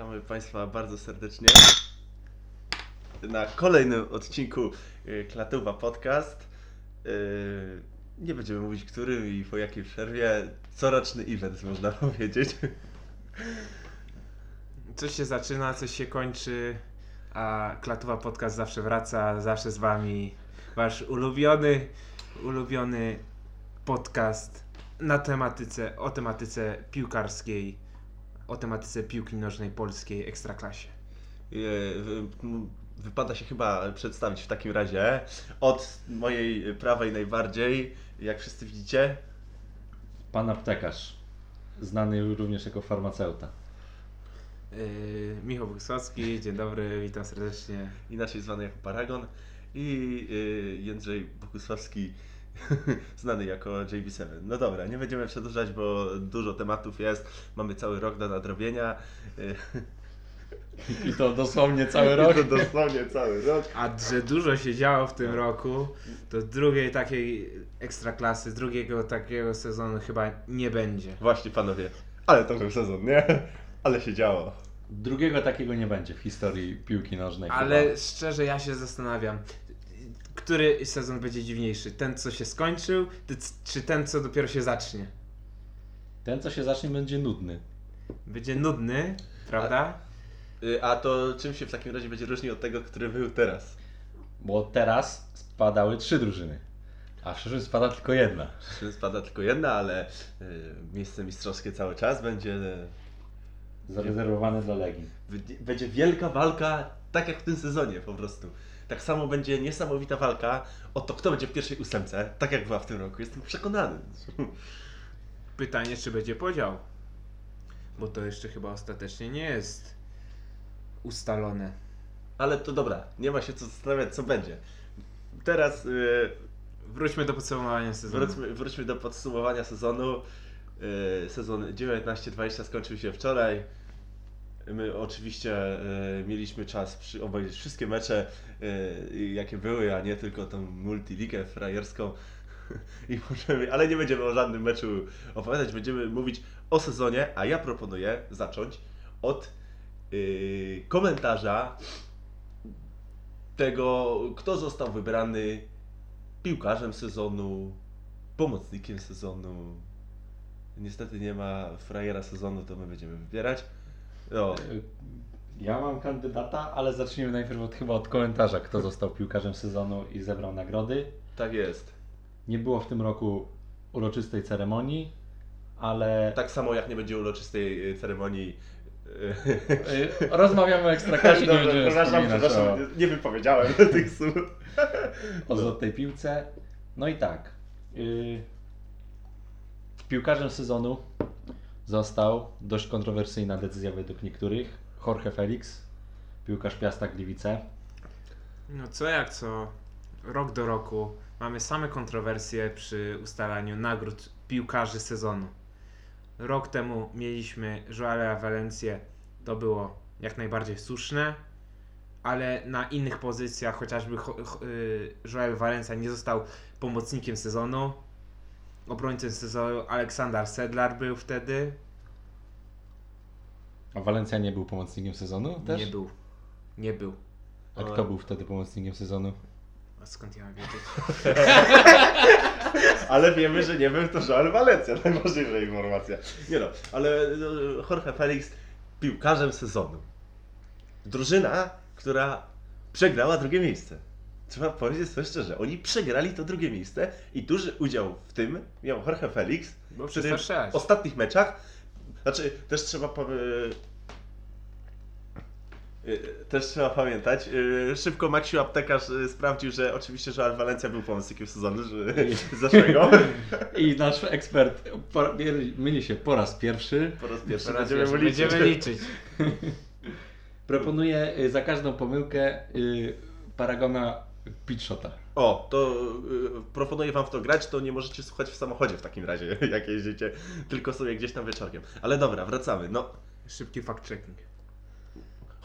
Witamy Państwa bardzo serdecznie na kolejnym odcinku y, Klatuwa Podcast. Y, Nie będziemy mówić którym i po jakiej przerwie. Coroczny event można powiedzieć. Coś się zaczyna, coś się kończy, a Klatuwa Podcast zawsze wraca, zawsze z wami. Wasz ulubiony, ulubiony podcast na tematyce, o tematyce piłkarskiej, o tematyce piłki nożnej polskiej ekstraklasie. M, Wypada się chyba przedstawić w takim razie. Od mojej prawej najbardziej, jak wszyscy widzicie, Pan aptekarz, znany również jako farmaceuta. Yy, Michał Wysocki, dzień dobry, witam serdecznie. inaczej zwany jako Paragon i y, Jędrzej Bokusławski, znany jako JB7. No dobra, nie będziemy przedłużać, bo dużo tematów jest, mamy cały rok do nadrobienia. I to dosłownie cały i rok. To dosłownie cały rok. A że dużo się działo w tym roku, to drugiej takiej ekstraklasy, drugiego takiego sezonu chyba nie będzie. Właśnie panowie, ale to był sezon, nie? Ale się działo. Drugiego takiego nie będzie w historii piłki nożnej. Ale chyba. szczerze ja się zastanawiam, który sezon będzie dziwniejszy? Ten, co się skończył, czy ten, co dopiero się zacznie? Ten, co się zacznie, będzie nudny. Będzie nudny, prawda? Y, A to czym się w takim razie będzie różnił od tego, który był teraz? Bo teraz spadały trzy drużyny, a w przyszłym spada tylko jedna. Spada tylko jedna, ale y, miejsce mistrzowskie cały czas będzie Zarezerwowane dla Legii. Będzie wielka walka, tak jak w tym sezonie po prostu. Tak samo będzie niesamowita walka o to, kto będzie w pierwszej ósemce, tak jak była w tym roku. Jestem przekonany. Pytanie, czy będzie podział? Bo to jeszcze chyba ostatecznie nie jest ustalone. Ale to dobra, nie ma się co zastanawiać, co będzie. Teraz yy, Wróćmy do podsumowania sezonu. wróćmy, wróćmy do podsumowania sezonu. Yy, sezon 19-20 skończył się wczoraj. My oczywiście yy, mieliśmy czas przy, obejrzeć wszystkie mecze, yy, jakie były, a nie tylko tą multiligę frajerską. I możemy, ale nie będziemy o żadnym meczu opowiadać, będziemy mówić o sezonie, a ja proponuję zacząć od yy, komentarza tego, kto został wybrany piłkarzem sezonu, pomocnikiem sezonu. Niestety nie ma frajera sezonu, to my będziemy wybierać. No, Ja mam kandydata, ale zacznijmy najpierw od, chyba od komentarza, kto został piłkarzem sezonu i zebrał nagrody. tak jest. Nie było w tym roku uroczystej ceremonii, ale Tak samo jak nie będzie uroczystej y, ceremonii. y, rozmawiamy o Ekstraklasie, nie będziemy przepraszam, o, przepraszam, nie wypowiedziałem tych słów. o złotej piłce. No i tak. piłkarzem sezonu został dość kontrowersyjna decyzja według niektórych. Jorge Felix, piłkarz Piasta Gliwice. No co jak co, rok do roku mamy same kontrowersje przy ustalaniu nagród piłkarzy sezonu. Rok temu mieliśmy Joala Valencję, to było jak najbardziej słuszne, ale na innych pozycjach, chociażby Cho- Cho- y, Joel Valencia nie został pomocnikiem sezonu. Obrońcą sezonu Aleksander Sedlar był wtedy. A Walencja nie był pomocnikiem sezonu też? Nie był. Nie był. A kto był wtedy pomocnikiem sezonu? A skąd ja mam wiedzieć? Ale wiemy, że nie był to Joel Valencia, najważniejsza informacja. Nie no, ale no, Jorge Felix piłkarzem sezonu. Drużyna, która przegrała drugie miejsce. Trzeba powiedzieć sobie szczerze, oni przegrali to drugie miejsce i duży udział w tym miał Jorge Felix, Bo który w ostatnich meczach, znaczy też trzeba powie... y, też trzeba pamiętać, y, szybko Maksiu Aptekarz y, sprawdził, że oczywiście Joel Valencia był pomocnikiem sezonu że, zeszłego. I nasz ekspert po, myli się po raz pierwszy. Po raz pierwszy Teraz będziemy wiesz, mu liczyć. będziemy liczyć. Proponuje y, za każdą pomyłkę y, Paragona pitshota. O, to y, proponuję wam w to grać, to nie możecie słuchać w samochodzie w takim razie, jak jeździcie, tylko sobie gdzieś tam wieczorkiem. Ale dobra, wracamy. No, Szybki fact checking.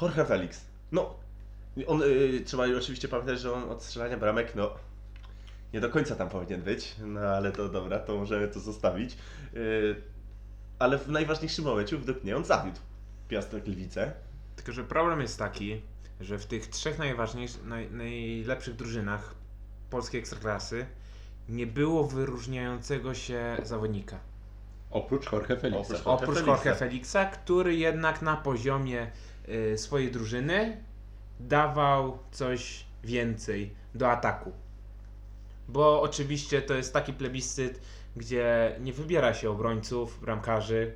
Jorge Felix. No, on, y, trzeba oczywiście pamiętać, że on od strzelania bramek, no, nie do końca tam powinien być, no ale to dobra, to możemy to zostawić. Y, ale w najważniejszym momencie według mnie on zawiódł. Piasta Gliwice. Tylko, że problem jest taki, że w tych trzech najważniejszych, naj, najlepszych drużynach polskiej ekstraklasy nie było wyróżniającego się zawodnika. Oprócz Jorge Felixa. Oprócz-. Jorge Felixa, który jednak na poziomie y, swojej drużyny dawał coś więcej do ataku. Bo oczywiście to jest taki plebiscyt, gdzie nie wybiera się obrońców, bramkarzy,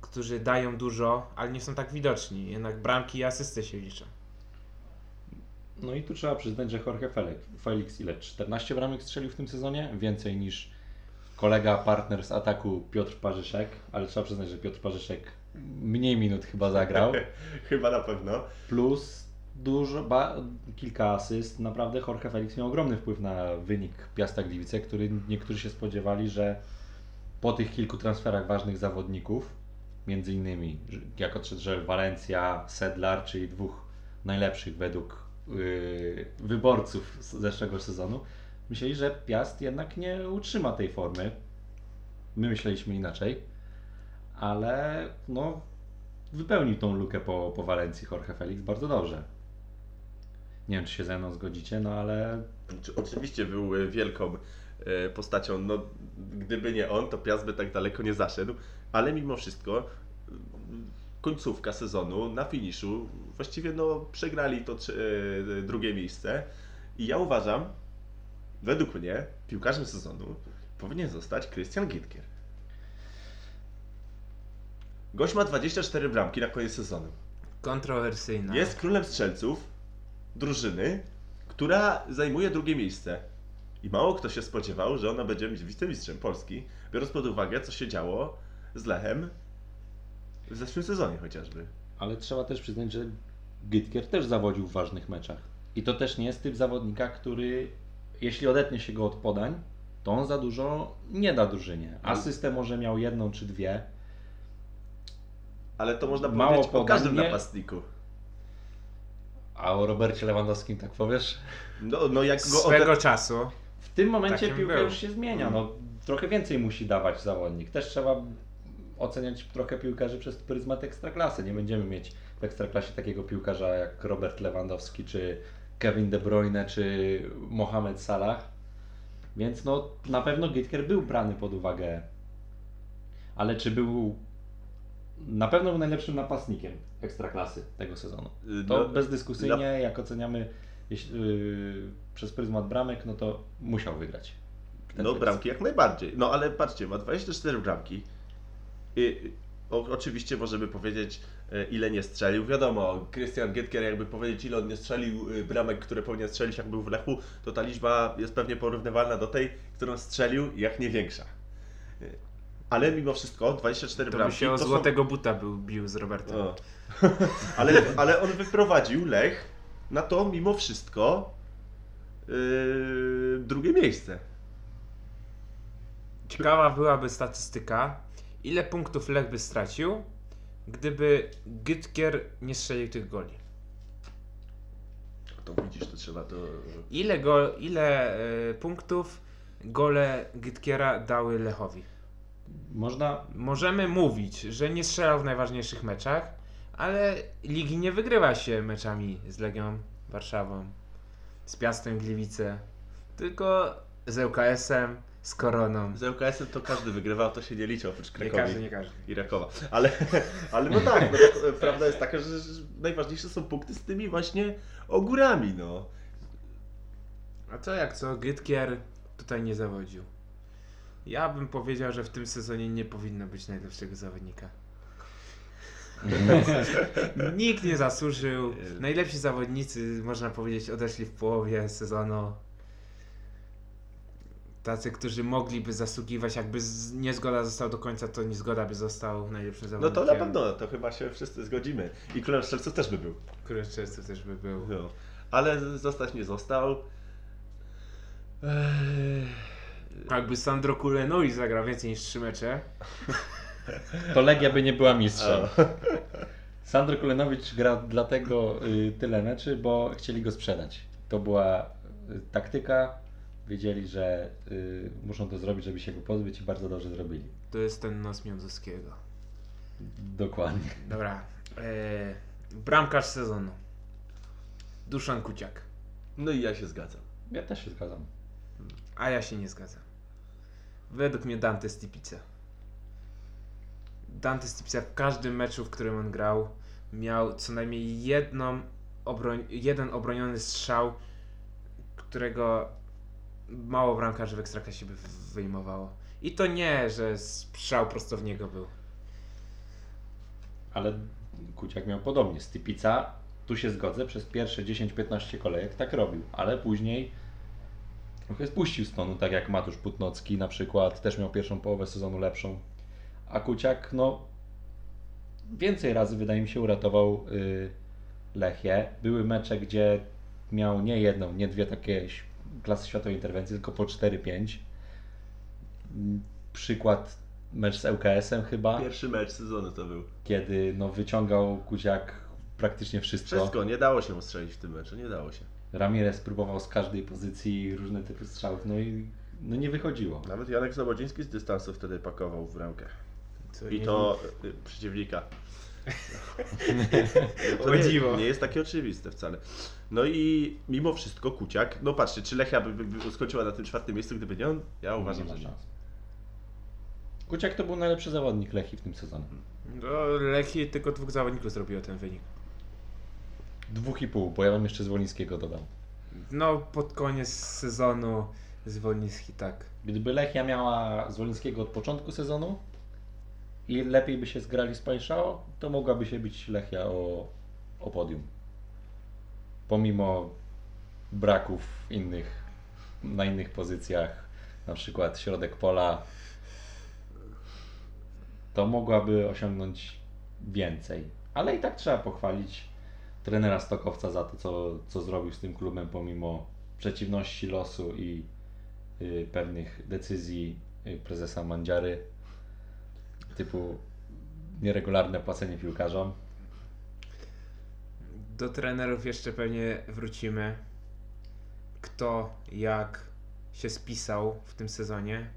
którzy dają dużo, ale nie są tak widoczni. Jednak bramki i asysty się liczą. No i tu trzeba przyznać, że Jorge Felix, Felix ile? 14 bramek strzelił w tym sezonie? Więcej niż kolega, partner z ataku Piotr Parzyszek, ale trzeba przyznać, że Piotr Parzyszek mniej minut chyba zagrał. Chyba na pewno. Plus dużo, ba, kilka asyst. Naprawdę Jorge Felix miał ogromny wpływ na wynik Piasta Gliwice, który niektórzy się spodziewali, że po tych kilku transferach ważnych zawodników, między innymi jak odszedł że Valencia, Sedlar, czyli dwóch najlepszych według wyborców z zeszłego sezonu, myśleli, że Piast jednak nie utrzyma tej formy. My myśleliśmy inaczej, ale no wypełnił tą lukę po, po Walencji Jorge Felix bardzo dobrze. Nie wiem, czy się ze mną zgodzicie, no ale Czy- Oczywiście był e, wielką e, postacią. No, gdyby nie on, to Piast by tak daleko nie zaszedł, ale mimo wszystko końcówka sezonu na finiszu właściwie no, przegrali to e, drugie miejsce i ja uważam, według mnie, piłkarzem sezonu powinien zostać Christian Gittker. Gość ma 24 bramki na koniec sezonu. Kontrowersyjna. Jest królem strzelców drużyny, która zajmuje drugie miejsce. I mało kto się spodziewał, że ona będzie wicemistrzem Polski, biorąc pod uwagę, co się działo z Lechem w zeszłym sezonie chociażby. Ale trzeba też przyznać, że Gytkier też zawodził w ważnych meczach. I to też nie jest typ zawodnika, który, jeśli odetnie się go od podań, to on za dużo nie da drużynie. Asystę może miał jedną czy dwie. Ale to można Mało powiedzieć o podań, każdym nie? napastniku. A o Robercie Lewandowskim tak powiesz? No, no jak go Swego ode... czasu. W tym momencie piłka był. już się zmienia. No, trochę więcej musi dawać zawodnik. Też trzeba oceniać trochę piłkarzy przez pryzmat ekstraklasy. Nie będziemy mieć w ekstraklasie takiego piłkarza jak Robert Lewandowski, czy Kevin De Bruyne, czy Mohamed Salah. Więc no, na pewno Gitker był brany pod uwagę. Ale czy był na pewno był najlepszym napastnikiem ekstraklasy tego sezonu. To No, bezdyskusyjnie, jak oceniamy jeśli, yy, przez pryzmat bramek, no to musiał wygrać. No bramki jak najbardziej. No ale patrzcie, ma 24 bramki. I, o, oczywiście możemy powiedzieć, e, ile nie strzelił. Wiadomo, Christian Gietker jakby powiedzieć, ile on nie strzelił e, bramek, które powinien strzelić, jak był w Lechu, to ta liczba jest pewnie porównywalna do tej, którą strzelił, jak nie większa. E, Ale mimo wszystko 24 To bramki się o to są- złotego buta był, bił z Robertem. ale, ale on wyprowadził Lech na to mimo wszystko yy, drugie miejsce. Ciekawa byłaby statystyka, ile punktów Lech by stracił, gdyby Gytkier nie strzelił tych goli. To widzisz, to trzeba to. Ile, go, ile e, punktów gole Gytkiera dały Lechowi? Można, Możemy mówić, że nie strzelał w najważniejszych meczach, ale ligi nie wygrywa się meczami z Legią Warszawą, z Piastem Gliwice, tylko z ŁKS-em, z Koroną. Z ŁKS-em to każdy wygrywał, to się nie liczy oprócz Nie Krakowi każdy, nie każdy. i Rakowa. Ale, ale no tak, no tak, prawda jest taka, że, że najważniejsze są punkty z tymi właśnie ogórami, no. A co jak co, Gytkier tutaj nie zawodził. Ja bym powiedział, że w tym sezonie nie powinno być najlepszego zawodnika. Nikt nie zasłużył. Najlepsi zawodnicy, można powiedzieć, odeszli w połowie sezonu. Tacy, którzy mogliby zasługiwać, jakby z- niezgoda został do końca, to niezgoda by został najlepszym No zawodnikiem. to na pewno, to chyba się wszyscy zgodzimy. I królem strzelców też by był. Który często też by był. No. Ale zostać nie został. Eee, Jakby Sandro Kulenoi zagrał więcej niż trzy mecze, to Legia by nie była mistrzem. Sandro Kulenowicz grał dlatego y, tyle meczy, bo chcieli go sprzedać. To była y, taktyka. Wiedzieli, że y, muszą to zrobić, żeby się go pozbyć i bardzo dobrze zrobili. to jest ten nos Miądowskiego. Dokładnie. Dobra. Eee, bramkarz sezonu. Duszan Kuciak. No i ja się zgadzam. Ja też się zgadzam. A ja się nie zgadzam. Według mnie Dante Stipica. Dante Stipica w każdym meczu, w którym on grał, miał co najmniej jedną obroń, jeden obroniony strzał, którego mało bramkarzy w Ekstraklasie by wyjmowało. I to nie, że strzał prosto w niego był. Ale Kuciak miał podobnie. Stypica, tu się zgodzę, przez pierwsze 10-15 kolejek tak robił, ale później trochę spuścił z tonu, tak jak Matusz Putnocki na przykład, też miał pierwszą połowę sezonu lepszą. A Kuciak, no więcej razy wydaje mi się uratował y, Lechię. Były mecze, gdzie miał nie jedną, nie dwie takie klasy światowej interwencji, tylko po 4-5. Mm, Przykład mecz z ŁKS-em chyba Pierwszy mecz sezonu to był. kiedy no, wyciągał Kuciak praktycznie wszystko. Wszystko, nie dało się strzelić w tym meczu, nie dało się. Ramirez próbował z każdej pozycji różne typy strzałów, no i no nie wychodziło. Nawet Janek Zabodziński z dystansu wtedy pakował w ramkę. Co I to y, przeciwnika. O To nie, dziwo. nie jest takie oczywiste wcale. No i mimo wszystko Kuciak, no patrzcie, czy Lechia by, by, by skończyła na tym czwartym miejscu, gdyby nie on? Ja uważam, nie że nie. Kuciak to był najlepszy zawodnik Lechii w tym sezonie. No, Lechii tylko dwóch zawodników zrobiło ten wynik. Dwóch i pół, bo ja bym jeszcze Zwolińskiego dodał. No, pod koniec sezonu Zwolnicki tak. Gdyby Lechia miała Zwolińskiego od początku sezonu i lepiej by się zgrali z Pajszao, to mogłaby się bić Lechia o, o podium. Pomimo braków innych, na innych pozycjach, na przykład środek pola, to mogłaby osiągnąć więcej. Ale i tak trzeba pochwalić trenera Stokowca za to, co, co zrobił z tym klubem pomimo przeciwności losu i y, pewnych decyzji y, prezesa Mandziary typu nieregularne płacenie piłkarzom. Do trenerów jeszcze pewnie wrócimy. Kto, jak się spisał w tym sezonie.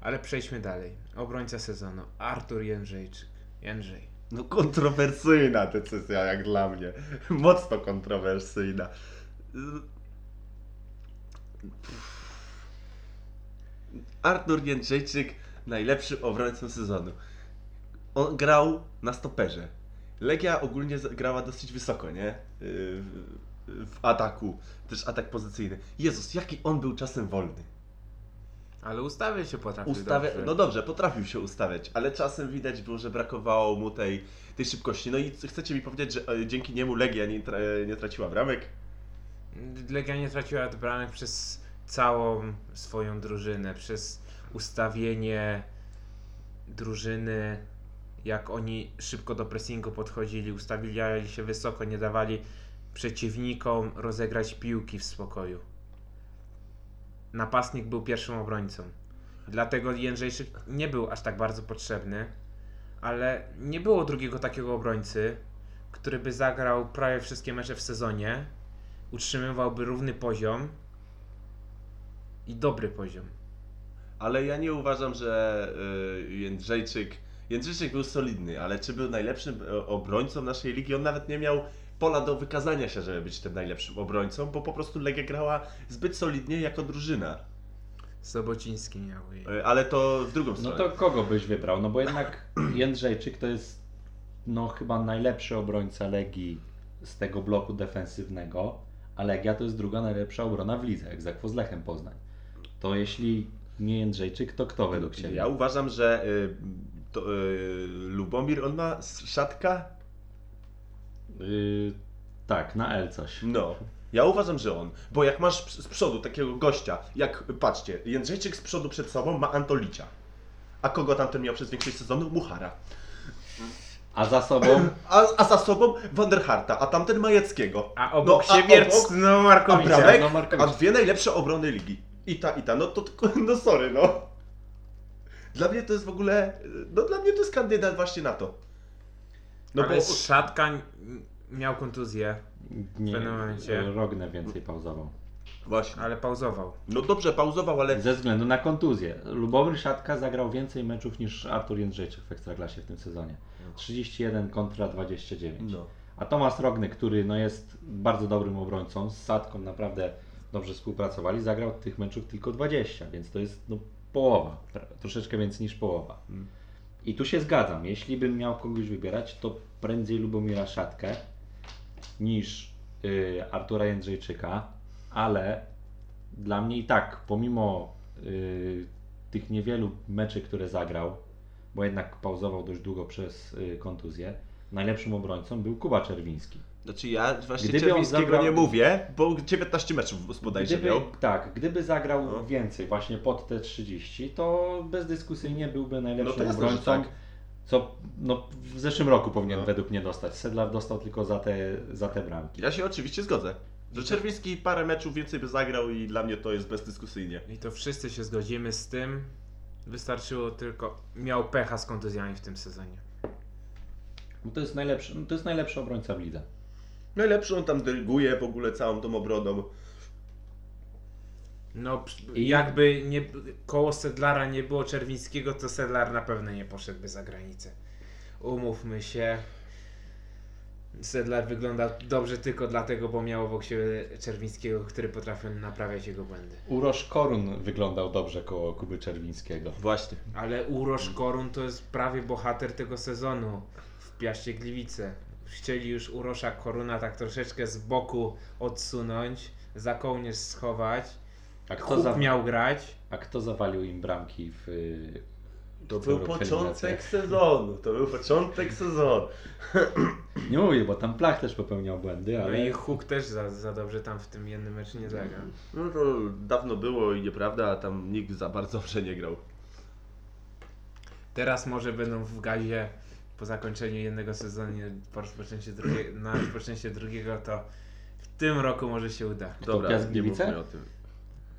Ale przejdźmy dalej. Obrońca sezonu. Artur Jędrzejczyk. Jędrzej. No kontrowersyjna decyzja jak dla mnie. Mocno kontrowersyjna. Artur Jędrzejczyk, najlepszy obrońcą sezonu. On grał na stoperze. Legia ogólnie grała dosyć wysoko, nie? W, w ataku, też atak pozycyjny. Jezus, jaki on był czasem wolny. Ale ustawię się potrafił Ustawia... dobrze. No dobrze, potrafił się ustawiać, ale czasem widać było, że brakowało mu tej, tej szybkości. No i chcecie mi powiedzieć, że e, dzięki niemu Legia nie, tra... nie traciła bramek? Legia nie traciła bramek przez całą swoją drużynę, przez ustawienie drużyny, jak oni szybko do pressingu podchodzili, ustawiali się wysoko, nie dawali przeciwnikom rozegrać piłki w spokoju. Napastnik był pierwszym obrońcą. Dlatego Jędrzejczyk nie był aż tak bardzo potrzebny, ale nie było drugiego takiego obrońcy, który by zagrał prawie wszystkie mecze w sezonie, utrzymywałby równy poziom i dobry poziom. Ale ja nie uważam, że y, Jędrzejczyk... Jędrzejczyk był solidny, ale czy był najlepszym e, obrońcą naszej ligi? On nawet nie miał pola do wykazania się, żeby być tym najlepszym obrońcą, bo po prostu Legia grała zbyt solidnie jako drużyna. Sobociński miał. jej. E, Ale to w drugą No stronę. to kogo byś wybrał? No bo jednak Jędrzejczyk to jest no chyba najlepszy obrońca Legii z tego bloku defensywnego, a Legia to jest druga najlepsza obrona w lidze, jak z Lechem Poznań. To jeśli nie Jędrzejczyk, to kto według Ciebie? Ja uważam, że y, to, y, Lubomir, on ma szatka? Y, tak, na L coś. No. Ja uważam, że on. Bo jak masz z przodu takiego gościa, jak patrzcie, Jędrzejczyk z przodu przed sobą ma Antolicia. A kogo tamten miał przez większość sezonu? Muchara. A za sobą A, a za sobą Wanderharta, a tamten Majeckiego. A obok No, a siebie obok- no, A Markowicza. Bramek, no, Markowicz. a dwie najlepsze obrony ligi. I ta, i ta. No to tylko, no sorry, no. Dla mnie to jest w ogóle, no dla mnie to jest kandydat właśnie na to. No Ale bo, Szatka miał kontuzję. nie, pewnym momencie. Rogne więcej pauzował. Właśnie. ale pauzował. No dobrze, pauzował, ale Ze względu na kontuzję. Lubomir Szatka zagrał więcej meczów niż Artur Jędrzejczyk w Ekstraklasie w tym sezonie. 31 kontra 29. no. A Tomasz Rogny, który no jest bardzo dobrym obrońcą, z Sadką naprawdę dobrze współpracowali, zagrał tych meczów tylko 20, więc to jest no, połowa, troszeczkę więcej niż połowa. Mm. I tu się zgadzam, jeśli bym miał kogoś wybierać, to prędzej Lubomira Szatkę niż y, Artura Jędrzejczyka, ale dla mnie i tak, pomimo y, tych niewielu meczy, które zagrał, bo jednak pauzował dość długo przez y, kontuzję, najlepszym obrońcą był Kuba Czerwiński. Znaczy ja właśnie Gdyby Czerwińskiego zagrał- nie mówię, bo 19 meczów bodajże Gdyby, miał. tak, gdyby zagrał No. więcej, właśnie pod te 30, to bezdyskusyjnie byłby najlepszym No obrońcą. tak. Co no, w zeszłym roku powinien No. według mnie dostać. Sedlar dostał tylko za te, za te bramki. Ja się oczywiście zgodzę. Że Czerwiński parę meczów więcej by zagrał i dla mnie to jest bezdyskusyjnie. I to wszyscy się zgodzimy z tym. Wystarczyło tylko. Miał pecha z kontuzjami w tym sezonie. Bo to jest najlepszy, no, to jest najlepszy obrońca w lidze. Najlepszy on tam dyryguje w ogóle całą tą obroną. No, jakby nie, koło Sedlara nie było Czerwińskiego, to Sedlar na pewno nie poszedłby za granicę. Umówmy się. Sedlar wygląda dobrze tylko dlatego, bo miał obok siebie Czerwińskiego, który potrafił naprawiać jego błędy. Urosz Korun wyglądał dobrze koło Kuby Czerwińskiego. Właśnie. Ale Urosz Korun to jest prawie bohater tego sezonu w Piaście Gliwice. Chcieli już Urosza Koruna tak troszeczkę z boku odsunąć, za kołnierz schować. A kto, za, miał grać. a kto zawalił im bramki w To w był początek sezonu. To był początek sezonu. Nie mówię, bo tam Plach też popełniał błędy, No ale i Huk też za, za dobrze tam w tym jednym meczu nie zagrał. No to dawno było i nieprawda, a tam nikt za bardzo dobrze nie grał. Teraz może będą w gazie po zakończeniu jednego sezonu, po rozpoczęciu drugiego, na rozpoczęcie drugiego, to w tym roku może się uda. Dobra, Piast nie Gliwice? mówmy o tym.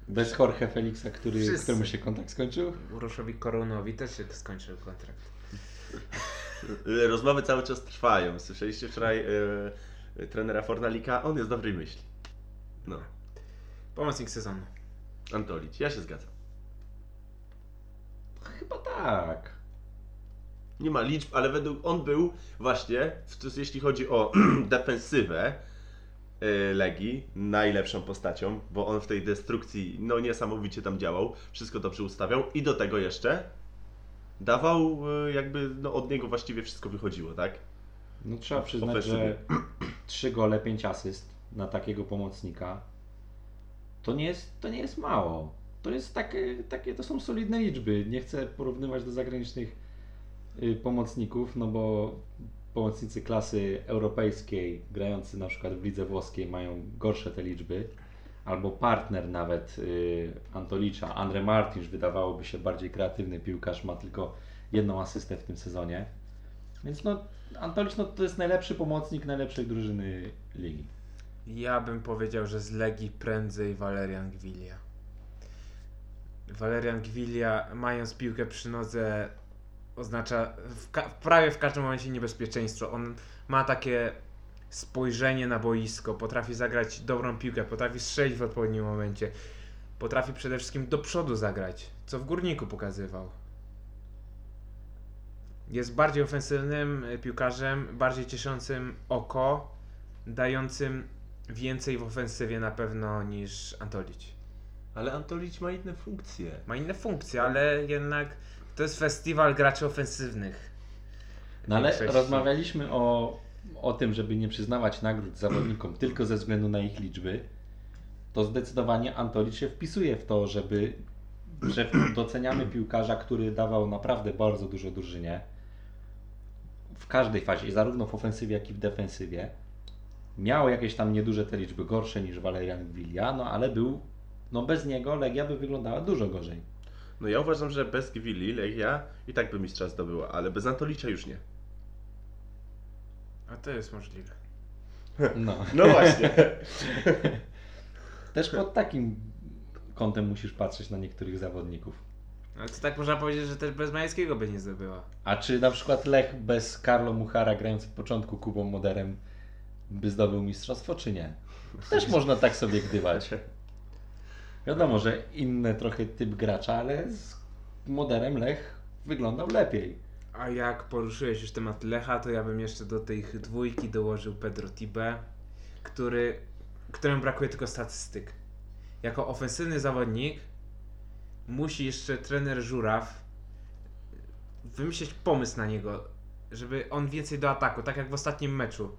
bez Jorge Felixa, który, Wszyscy. któremu się kontakt skończył. Uroszowi Korunowi też się skończył kontrakt. Rozmowy cały czas trwają. Słyszeliście wczoraj y, trenera Fornalika? On jest dobrej myśli. No, Pomocnik sezonu. Antolić, ja się zgadzam. Chyba tak. Nie ma liczb, ale według on był właśnie, w- jeśli chodzi o defensywę y, Legii, najlepszą postacią, bo on w tej destrukcji no niesamowicie tam działał, wszystko dobrze ustawiał i do tego jeszcze dawał y, jakby, no od niego właściwie wszystko wychodziło, tak? No trzeba przyznać, że 3 gole, 5 asyst na takiego pomocnika to nie jest, to nie jest mało. To jest takie, takie, to są solidne liczby. Nie chcę porównywać do zagranicznych pomocników, no bo pomocnicy klasy europejskiej, grający na przykład w lidze włoskiej, mają gorsze te liczby. Albo partner nawet y, Antolicza, Andre Martins, wydawałoby się bardziej kreatywny piłkarz, ma tylko jedną asystę w tym sezonie. Więc no, Antolicz no, to jest najlepszy pomocnik najlepszej drużyny ligi. Ja bym powiedział, że z Legii prędzej Valerian Gwilia. Valerian Gwilia, mając piłkę przy nodze, oznacza w prawie w każdym momencie niebezpieczeństwo. On ma takie spojrzenie na boisko, potrafi zagrać dobrą piłkę, potrafi strzelić w odpowiednim momencie. Potrafi przede wszystkim do przodu zagrać, co w górniku pokazywał. Jest bardziej ofensywnym piłkarzem, bardziej cieszącym oko, dającym więcej w ofensywie na pewno niż Antolić. Ale Antolić ma inne funkcje. Ma inne funkcje, ale jednak to jest festiwal graczy ofensywnych. No ale Większości. rozmawialiśmy o, o tym, żeby nie przyznawać nagród zawodnikom tylko ze względu na ich liczby. To zdecydowanie Antolicz się wpisuje w to, żeby że doceniamy piłkarza, który dawał naprawdę bardzo dużo drużynie w każdej fazie, zarówno w ofensywie, jak i w defensywie. Miał jakieś tam nieduże te liczby, gorsze niż Valerian Villa, no ale był, no bez niego Legia by wyglądała dużo gorzej. No ja uważam, że bez Gwili Legia i tak by mistrza zdobyła, ale bez Antolicza już nie. A to jest możliwe. No. No właśnie. Też pod takim kątem musisz patrzeć na niektórych zawodników. Ale to tak można powiedzieć, że też bez Majewskiego by nie zdobyła. A czy na przykład Lech bez Carlo Muchara grając od początku Kubą Moderem by zdobył mistrzostwo, czy nie? Też można tak sobie gdywać. Wiadomo, że inny trochę typ gracza, ale z moderem Lech wyglądał lepiej. A jak poruszyłeś już temat Lecha, to ja bym jeszcze do tej dwójki dołożył Pedro Tibe, który, któremu brakuje tylko statystyk. Jako ofensywny zawodnik musi jeszcze trener Żuraw wymyślić pomysł na niego, żeby on więcej do ataku, tak jak w ostatnim meczu,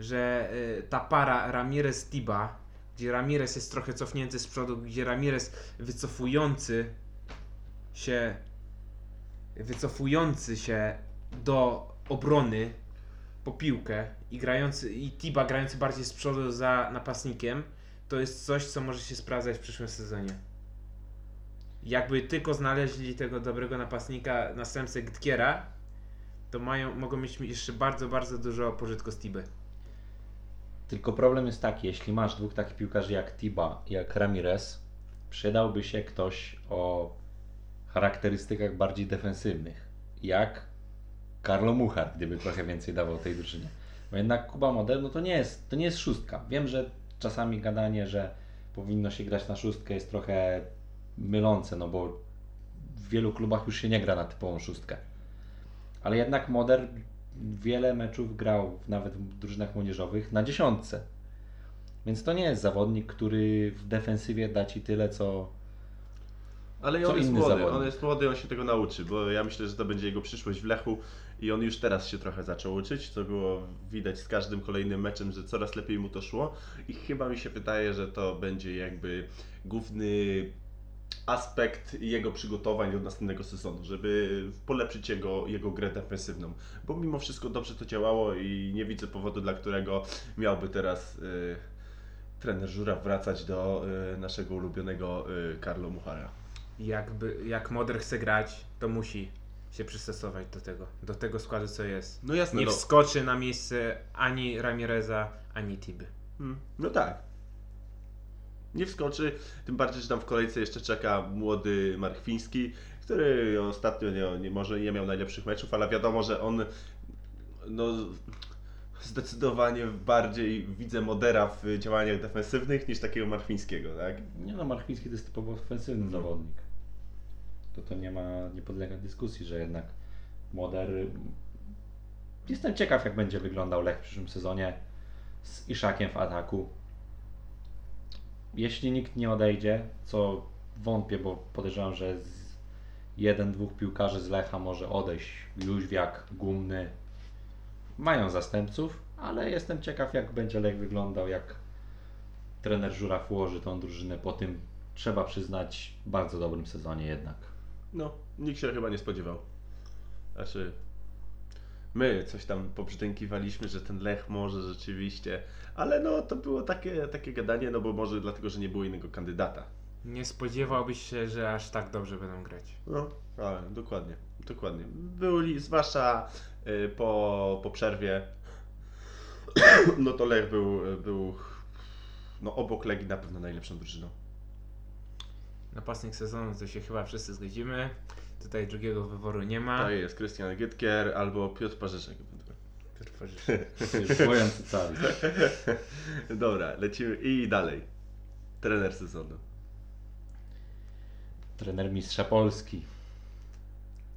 że y, ta para Ramirez-Tiba, gdzie Ramirez jest trochę cofnięty z przodu, gdzie Ramirez wycofujący się wycofujący się do obrony po piłkę i grający i Tiba grający bardziej z przodu za napastnikiem, to jest coś, co może się sprawdzać w przyszłym sezonie. Jakby tylko znaleźli tego dobrego napastnika, następcę Gtkiera, to mają, mogą mieć jeszcze bardzo, bardzo dużo pożytku z Tiby. Tylko problem jest taki, jeśli masz dwóch takich piłkarzy jak Tiba jak Ramirez, przydałby się ktoś o charakterystykach bardziej defensywnych, jak Carlo Muchar, gdyby trochę więcej dawał tej drużynie. Bo jednak Kuba Model, no to nie jest, to nie jest szóstka. Wiem, że czasami gadanie, że powinno się grać na szóstkę jest trochę mylące, no bo w wielu klubach już się nie gra na typową szóstkę. Ale jednak Moder wiele meczów grał, nawet w drużynach młodzieżowych, na dziesiątce. Więc to nie jest zawodnik, który w defensywie da Ci tyle, co Ale Co on jest młody, zawodnik. on jest młody, on się tego nauczy, bo ja myślę, że to będzie jego przyszłość w Lechu i on już teraz się trochę zaczął uczyć, co było widać z każdym kolejnym meczem, że coraz lepiej mu to szło i chyba mi się wydaje, że to będzie jakby główny aspekt jego przygotowań do następnego sezonu, żeby polepszyć jego, jego grę defensywną, bo mimo wszystko dobrze to działało i nie widzę powodu, dla którego miałby teraz y, trener Żuraw wracać do y, naszego ulubionego y, Carlo Muchara. Jakby, jak Moder chce grać, to musi się przystosować do tego, do tego składu, co jest. No jasne, Nie no. wskoczy na miejsce ani Ramireza, ani Tiby. Mm, No tak. Nie wskoczy, tym bardziej, że tam w kolejce jeszcze czeka młody Marchwiński, który ostatnio nie, nie, może nie miał najlepszych meczów, ale wiadomo, że on no, zdecydowanie bardziej widzę Modera w działaniach defensywnych niż takiego Marchwińskiego, tak? Nie no, Marchwiński to jest typowo ofensywny zawodnik. To to nie ma, nie podlega dyskusji, że jednak Moder... Jestem ciekaw, jak będzie wyglądał Lech w przyszłym sezonie z Iszakiem w ataku. Jeśli nikt nie odejdzie, co wątpię, bo podejrzewam, że jeden, dwóch piłkarzy z Lecha może odejść. Jóźwiak, Gumny. Mają zastępców, ale jestem ciekaw, jak będzie Lech wyglądał, jak trener Żuraw ułoży tą drużynę po tym, trzeba przyznać, bardzo dobrym sezonie jednak. No, nikt się chyba nie spodziewał. Znaczy, my coś tam pobrzdękiwaliśmy, że ten Lech może rzeczywiście, ale no to było takie, takie gadanie, no bo może dlatego, że nie było innego kandydata. Nie spodziewałbyś się, że aż tak dobrze będą grać. No, ale dokładnie, dokładnie. Byli, zwłaszcza y, po, po przerwie, no to Lech był, był no obok Legii na pewno najlepszą drużyną. Napastnik sezonu to się chyba wszyscy zgodzimy. Tutaj drugiego wyboru nie ma. To jest Krystian Gytkier albo Piotr ewentualnie. Piotr Parzyszyk. Już bojący cali. Dobra, lecimy i dalej. Trener sezonu. Trener mistrza Polski,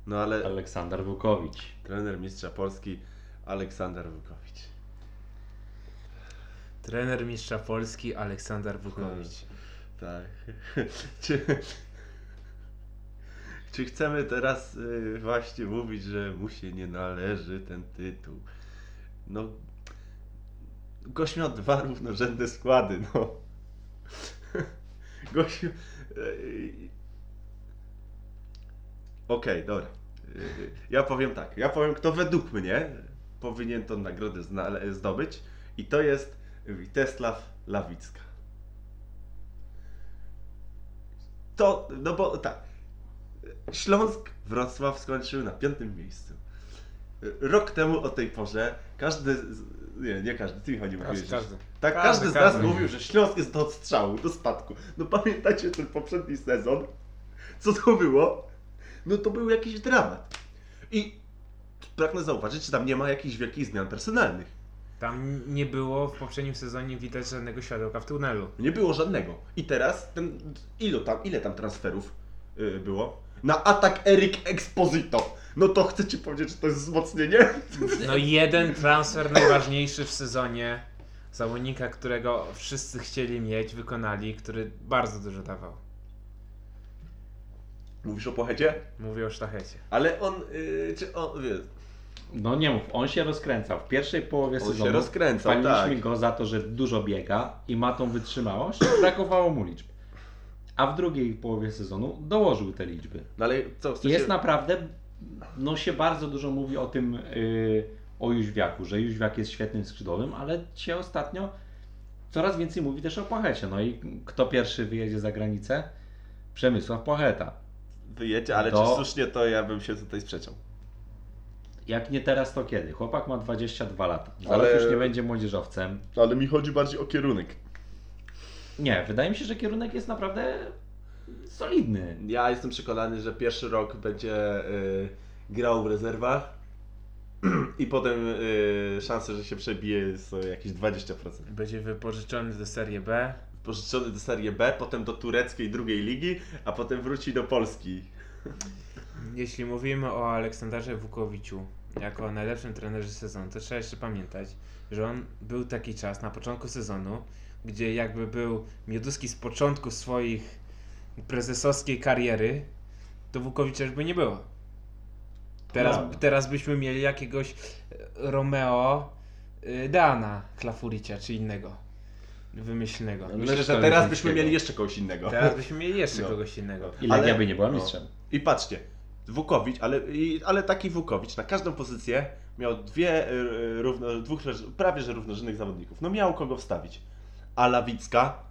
No ale Aleksander Wukowicz. trener mistrza Polski Aleksander Wukowicz. Trener mistrza Polski Aleksander Wukowicz. Tak. czy, chcemy teraz y, właśnie mówić, że mu się nie należy ten tytuł? No. Gość miał dwa równorzędne składy, no. Gość. y, Okej, dobra. Y, Ja powiem tak. Ja powiem, kto według mnie powinien tą nagrodę zdobyć. I to jest Witesław Lawicka. To, no bo tak. Śląsk Wrocław skończył na piątym miejscu. Rok temu o tej porze każdy. z- Nie, nie każdy, ty Michał nie Każdy, mówiłeś. każdy. Tak, Każdy, każdy, z każdy. nas mówił, że Śląsk jest do odstrzału, do spadku. No pamiętacie ten poprzedni sezon? Co to było? No to był jakiś dramat. I pragnę zauważyć, czy tam nie ma jakichś wielkich zmian personalnych. Tam nie było w poprzednim sezonie widać żadnego światełka w tunelu. Nie było żadnego. I teraz ten, ilu tam, ile tam transferów yy, było? Na atak Eric Exposito. No to chcecie powiedzieć, że to jest wzmocnienie? No jeden transfer najważniejszy w sezonie. Zawodnika, którego wszyscy chcieli mieć, wykonali, który bardzo dużo dawał. Mówisz o Pochecie? Mówię o sztachecie. Ale on, yy, czy on, wiesz, No nie mów, on się rozkręcał. W pierwszej połowie On się sezonu rozkręcał, chwaliliśmy tak. go za to, że dużo biega i ma tą wytrzymałość. Brakowało mu liczb. A w drugiej połowie sezonu dołożył te liczby. no ale co, chcecie... Jest naprawdę, no się bardzo dużo mówi o tym, yy, o Jóźwiaku, że Jóźwiak jest świetnym skrzydłowym, ale się ostatnio coraz więcej mówi też o Płachecie. No i kto pierwszy wyjedzie za granicę? Przemysław Płacheta. Wyjedzie, ale Do- czy słusznie, to ja bym się tutaj sprzeczał. Jak nie teraz, to kiedy? Chłopak ma 22 lata. Za Ale- już nie będzie młodzieżowcem. Ale mi chodzi bardziej o kierunek. Nie, wydaje mi się, że kierunek jest naprawdę solidny. Ja jestem przekonany, że pierwszy rok będzie y, grał w rezerwach i potem y, szanse, że się przebije są jakieś 20%. Będzie wypożyczony do Serie B. Pożyczony do Serie B, potem do tureckiej drugiej ligi, a potem wróci do Polski. Jeśli mówimy o Aleksandarze Wukowiciu jako najlepszym trenerze sezonu, to trzeba jeszcze pamiętać, że on był taki czas na początku sezonu, gdzie jakby był Mioduski z początku swoich prezesowskiej kariery, to Wukowicza już by nie było. Teraz, Prawda. teraz byśmy mieli jakiegoś e, Romeo y, Dana Klafuricia czy innego wymyślnego. No, Myślę, że teraz byśmy mieli jeszcze kogoś innego. Teraz byśmy mieli jeszcze No. kogoś innego. I Legia Ale- by nie była no. mistrzem. I patrzcie, Wukowicz, ale, i, ale taki Wukowicz na każdą pozycję miał dwie y, równo, dwóch prawie że równorzędnych zawodników. No miał kogo wstawić. A Lawicka,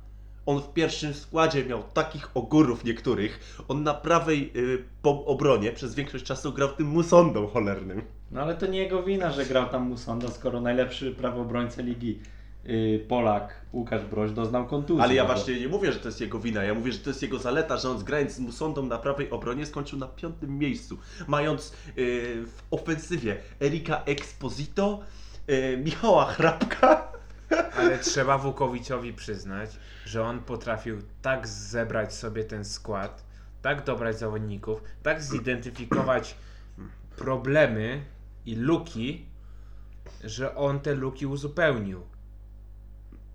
on w pierwszym składzie miał takich ogórów niektórych. On na prawej y, po obronie przez większość czasu grał tym musondą cholernym. No ale to nie jego wina, że grał tam Musonda, skoro najlepszy prawobrońca ligi yy, Polak Łukasz Broś doznał kontuzji. Ale ja No właśnie nie mówię, że to jest jego wina. Ja mówię, że to jest jego zaleta, że on zgrając z Musondą na prawej obronie skończył na piątym miejscu. Mając y, w ofensywie Erika Exposito, y, Michała Hrabka. Ale trzeba Wukowiciowi przyznać, że on potrafił tak zebrać sobie ten skład, tak dobrać zawodników, tak zidentyfikować problemy i luki, że on te luki uzupełnił.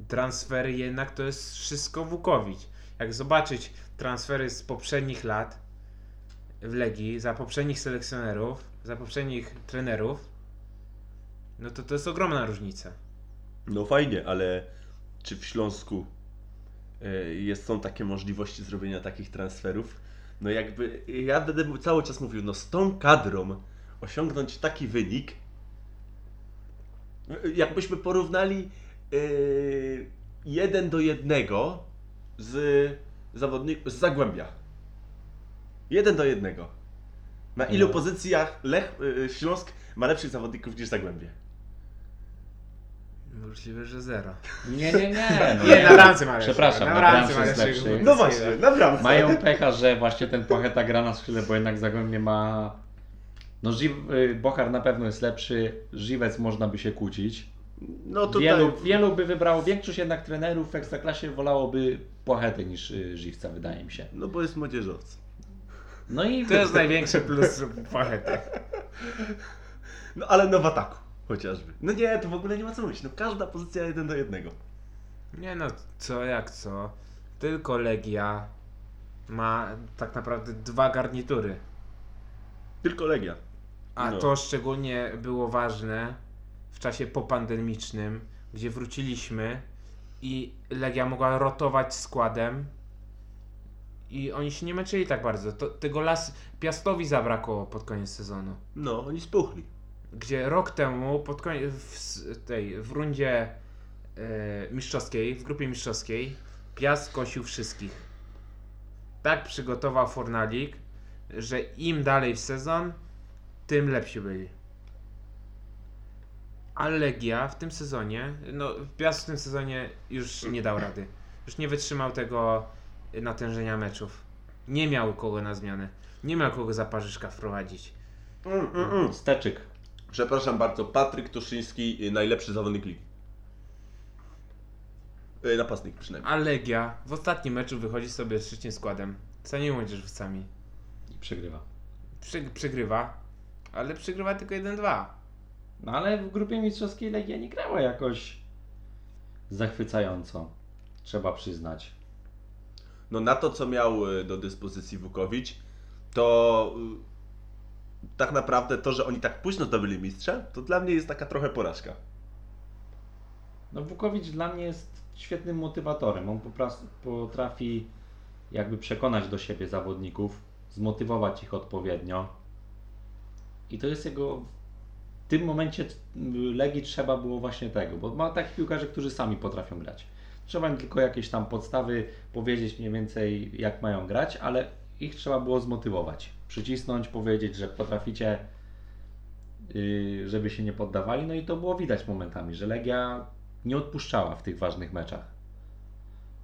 Transfery jednak to jest wszystko Wukowicz. Jak zobaczyć transfery z poprzednich lat w Legii, za poprzednich selekcjonerów, za poprzednich trenerów, no to to jest ogromna różnica. No fajnie, ale czy w Śląsku y, jest, są takie możliwości zrobienia takich transferów? No jakby, ja będę cały czas mówił, no z tą kadrą osiągnąć taki wynik, y, jakbyśmy porównali y, jeden do jednego z zawodników, z Zagłębia. Jeden do jednego. Na ilu No. pozycjach Lech, y, Śląsk ma lepszych zawodników niż Zagłębie? Możliwe, że zero. Nie, nie, nie. No Nie, na bramce ma lepszego, Przepraszam, na bramce bramce ma jest lepszego. lepszy. No właśnie, na bramce. Mają pecha, że właśnie ten Płacheta gra na skrzydle, bo jednak Zagłębie ma... No Ży- y, Bochar na pewno jest lepszy, Żywec można by się kłócić. No tutaj... Wielu, wielu by wybrało, większość jednak trenerów w Ekstraklasie wolałoby Płachetę niż y, Żywca, wydaje mi się. No bo jest młodzieżowcy. No i To jest największy plus Pachety. No ale no w ataku chociażby. No nie, to w ogóle nie ma co mówić. No każda pozycja jeden do jednego. Nie no, co jak co. Tylko Legia ma tak naprawdę dwa garnitury. Tylko Legia. A No. to szczególnie było ważne w czasie popandemicznym, gdzie wróciliśmy i Legia mogła rotować składem i oni się nie męczyli tak bardzo. To, tego las Piastowi zabrakło pod koniec sezonu. No, oni spuchli. Gdzie rok temu pod koniec, w, tej, w rundzie e, mistrzowskiej, w grupie mistrzowskiej Piast kosił wszystkich. Tak przygotował Fornalik, że im dalej w sezon, tym lepsi byli. A Legia w tym sezonie, no Piast w tym sezonie już nie dał rady. Już nie wytrzymał tego natężenia meczów. Nie miał kogo na zmianę. Nie miał kogo za parzyszka wprowadzić. Mm, mm, mm. Steczyk. Przepraszam bardzo, Patryk Tuszyński, y, najlepszy zawodnik ligi. Y, Napastnik przynajmniej. A Legia w ostatnim meczu wychodzi sobie z trzecim składem. Co nie młodzieżowcami. I przegrywa. Przy, przegrywa, ale przegrywa tylko 1-2. No ale w grupie mistrzowskiej Legia nie grała jakoś zachwycająco. Trzeba przyznać. No na to, co miał y, do dyspozycji Wukowicz, to tak naprawdę to, że oni tak późno zdobyli mistrza, to dla mnie jest taka trochę porażka. No Wukowicz dla mnie jest świetnym motywatorem. On po prostu potrafi jakby przekonać do siebie zawodników, zmotywować ich odpowiednio. I to jest jego... W tym momencie Legii trzeba było właśnie tego, bo ma takich piłkarzy, którzy sami potrafią grać. Trzeba im tylko jakieś tam podstawy powiedzieć mniej więcej jak mają grać, ale ich trzeba było zmotywować. Przycisnąć, powiedzieć, że potraficie, yy, żeby się nie poddawali. No i to było widać momentami, że Legia nie odpuszczała w tych ważnych meczach.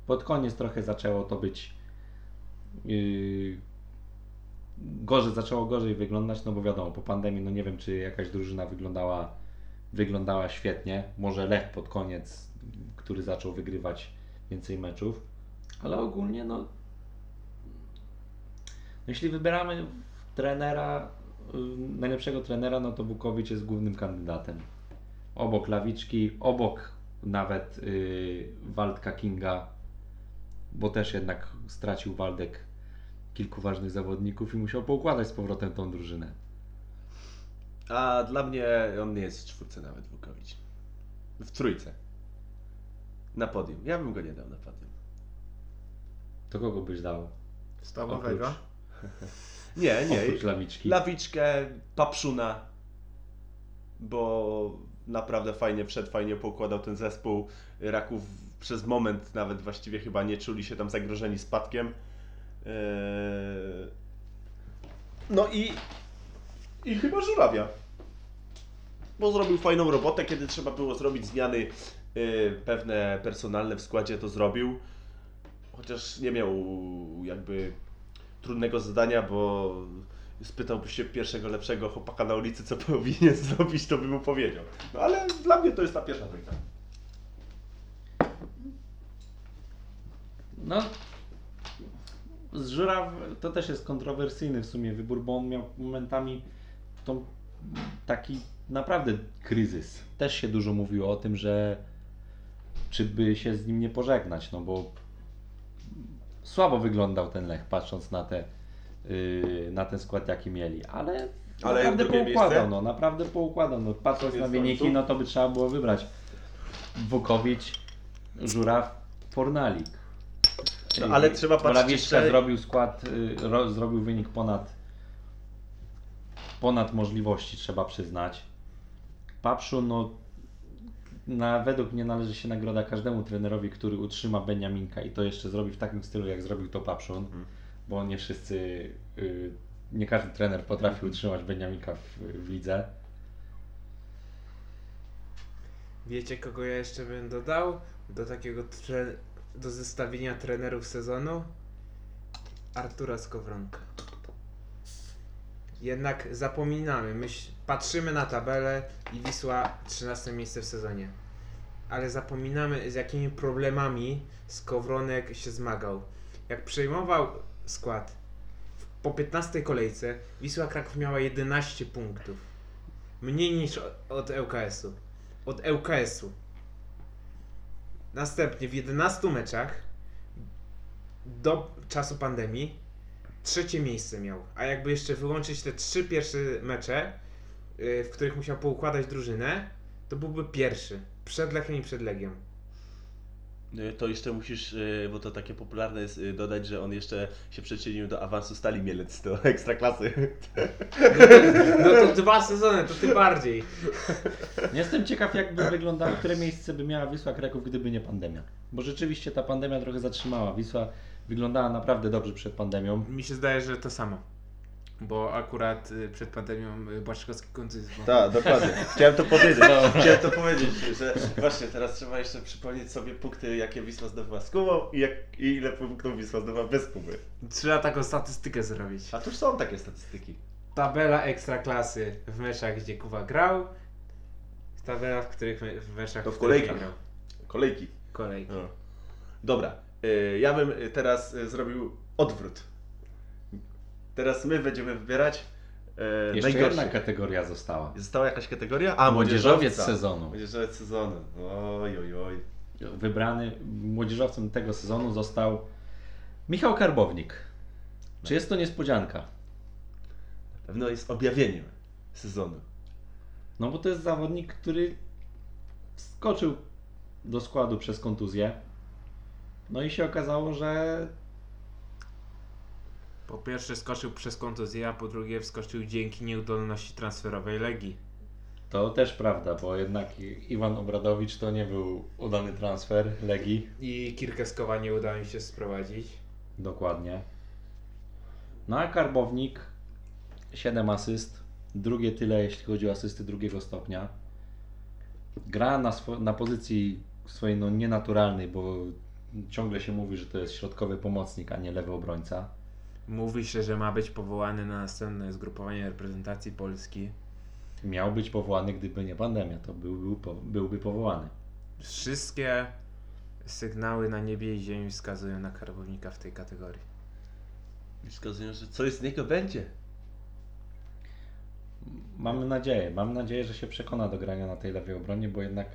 Pod koniec trochę zaczęło to być yy, gorzej, zaczęło gorzej wyglądać, no bo wiadomo, po pandemii, no nie wiem, czy jakaś drużyna wyglądała, wyglądała świetnie. Może Lech pod koniec, który zaczął wygrywać więcej meczów, ale ogólnie, no jeśli wybieramy trenera, yy, najlepszego trenera, no to Bukowicz jest głównym kandydatem. Obok Lawiczki, obok nawet yy, Waldka Kinga, bo też jednak stracił Waldek kilku ważnych zawodników i musiał poukładać z powrotem tą drużynę. A dla mnie on nie jest w czwórce nawet Wukowicz. W trójce. Na podium. Ja bym go nie dał na podium. To kogo byś dał? Stawowego. Nie, nie. Oprócz Lawiczki. Lawiczkę, Papszuna, bo naprawdę fajnie wszedł, fajnie poukładał ten zespół. Raków przez moment nawet właściwie chyba nie czuli się tam zagrożeni spadkiem. Eee, No i, i chyba Żurawia. Bo zrobił fajną robotę, kiedy trzeba było zrobić zmiany yy, pewne personalne w składzie, to zrobił. Chociaż nie miał jakby trudnego zadania, bo spytałby się pierwszego lepszego chłopaka na ulicy, co powinien zrobić, to by mu powiedział. No ale dla mnie to jest ta pierwsza trójka. No, z Żuraw to też jest kontrowersyjny w sumie wybór, bo on miał momentami taki naprawdę kryzys. Też się dużo mówiło o tym, że czy by się z nim nie pożegnać, no bo słabo wyglądał ten Lech, patrząc na te yy, na ten skład jaki mieli, ale, Ale naprawdę poukładał, miejsce? no naprawdę poukładał, no patrząc na wyniki, no to by trzeba było wybrać Wukowicz, Żuraw, Fornalik. No, ale trzeba patrzeć Morawiecka jeszcze- zrobił skład, y, ro, zrobił wynik ponad ponad możliwości, trzeba przyznać. Papszu, no na, według mnie należy się nagroda każdemu trenerowi, który utrzyma Beniaminka i to jeszcze zrobi w takim stylu, jak zrobił to Papszun, Mhm. bo nie wszyscy, y, nie każdy trener potrafi utrzymać Beniaminka w, w lidze. Wiecie, kogo ja jeszcze bym dodał do takiego tre... do zestawienia trenerów sezonu? Artura Skowronka. Jednak zapominamy, myśl... patrzymy na tabelę i Wisła 13 miejsce w sezonie. Ale zapominamy z jakimi problemami Skowronek się zmagał. Jak przejmował skład po 15 kolejce Wisła Kraków miała 11 punktów. Mniej niż od- ŁKS-u od ŁKS-u. Następnie w 11 meczach do czasu pandemii trzecie miejsce miał. A jakby jeszcze wyłączyć te trzy pierwsze mecze, yy, w których musiał poukładać drużynę, to byłby pierwszy. Przed Lechem i przed Legią. Y, To jeszcze musisz, y, bo to takie popularne jest, y, dodać, że on jeszcze się przyczynił do awansu Stali Mielec do Ekstraklasy. No to dwa sezony, to tym bardziej. Jestem ciekaw, jak by wyglądało, które miejsce by miała Wisła Kraków, gdyby nie pandemia. Bo rzeczywiście ta pandemia trochę zatrzymała. Wisła wyglądała naprawdę dobrze przed pandemią. Mi się zdaje, że to samo. Bo akurat y, przed pandemią y, Błaszczykowski kontuzją. Tak, dokładnie. Chciałem to powiedzieć. Chciałem to powiedzieć, że właśnie teraz trzeba jeszcze przypomnieć sobie punkty, jakie Wisła zdobyła z Kubą i, jak, i ile punktów Wisła zdobyła bez Kuby. Trzeba taką statystykę zrobić. A tuż są takie statystyki. tabela ekstraklasy w meczach, gdzie Kuba grał, tabela, w których w meczach, To w nie kolejkach. grał. Kolejki. Kolejki. No. Dobra, ja bym y, teraz y, zrobił odwrót. Teraz my będziemy wybierać y, Jeszcze jedna kategoria została. Została jakaś kategoria? A, Młodzieżowiec młodzieżowca. sezonu. Młodzieżowiec sezonu. Oj, oj, oj. Wybrany młodzieżowcem tego sezonu został Michał Karbownik. Czy jest to niespodzianka? Na pewno jest objawieniem sezonu. No bo to jest zawodnik, który wskoczył do składu przez kontuzję. No i się okazało, że Po pierwsze skoczył przez kontuzję, a po drugie wskoczył dzięki nieudolności transferowej Legii. to też prawda, bo jednak Iwan Obradowicz to nie był udany transfer Legii. I Kirkeskowa nie udało mi się sprowadzić. Dokładnie. No a Karbownik 7 asyst, drugie tyle jeśli chodzi o asysty drugiego stopnia. Gra na, swo- na pozycji swojej no, nienaturalnej, bo ciągle się mówi, że to jest środkowy pomocnik, a nie lewy obrońca. Mówi się, że ma być powołany na następne zgrupowanie reprezentacji Polski. Miał być powołany, gdyby nie pandemia, to był, był, po- byłby powołany. Wszystkie sygnały na niebie i ziemi wskazują na karbownika w tej kategorii. I wskazują, że coś z niego będzie. Mamy nadzieję, mam nadzieję, że się przekona do grania na tej lewej obronie, bo jednak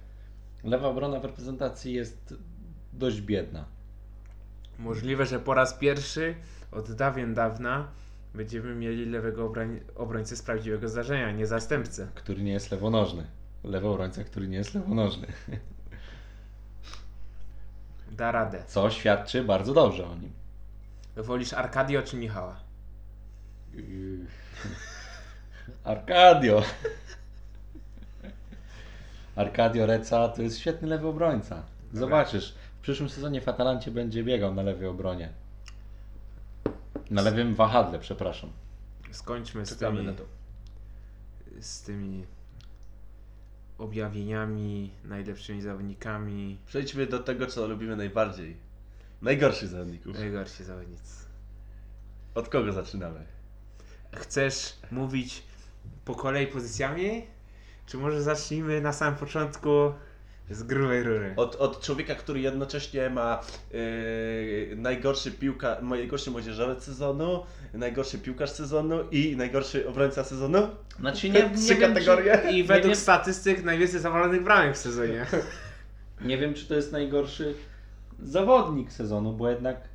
lewa obrona w reprezentacji jest dość biedna. Możliwe, że po raz pierwszy od dawien dawna będziemy mieli lewego obroń- obrońcę z prawdziwego zdarzenia, nie zastępcę. który nie jest lewonożny. Lewy obrońca, który nie jest lewonożny. Da radę. Co świadczy bardzo dobrze o nim. Wolisz Arkadio czy Michała? Arkadio. Arkadio Reca to jest świetny lewy obrońca. Zobaczysz, w przyszłym sezonie w Atalancie będzie biegał na lewej obronie. Na lewym wahadle, przepraszam. Skończmy z Czekamy tymi, na to. z tymi objawieniami, najlepszymi zawodnikami, Przejdźmy do tego, co lubimy najbardziej. Najgorszych zawodników. najgorsi zawodnicy. Od kogo zaczynamy? Chcesz mówić po kolei pozycjami? Czy może zacznijmy na samym początku z grubej rury? Od, od człowieka, który jednocześnie ma yy, najgorszy piłka, najgorszy młodzieżowiec sezonu, najgorszy piłkarz sezonu i najgorszy obrońca sezonu? Znaczy Trzy kategorie? I nie według wiem- statystyk najwięcej zawalonych bramek w sezonie. Nie wiem, czy to jest najgorszy zawodnik sezonu, bo jednak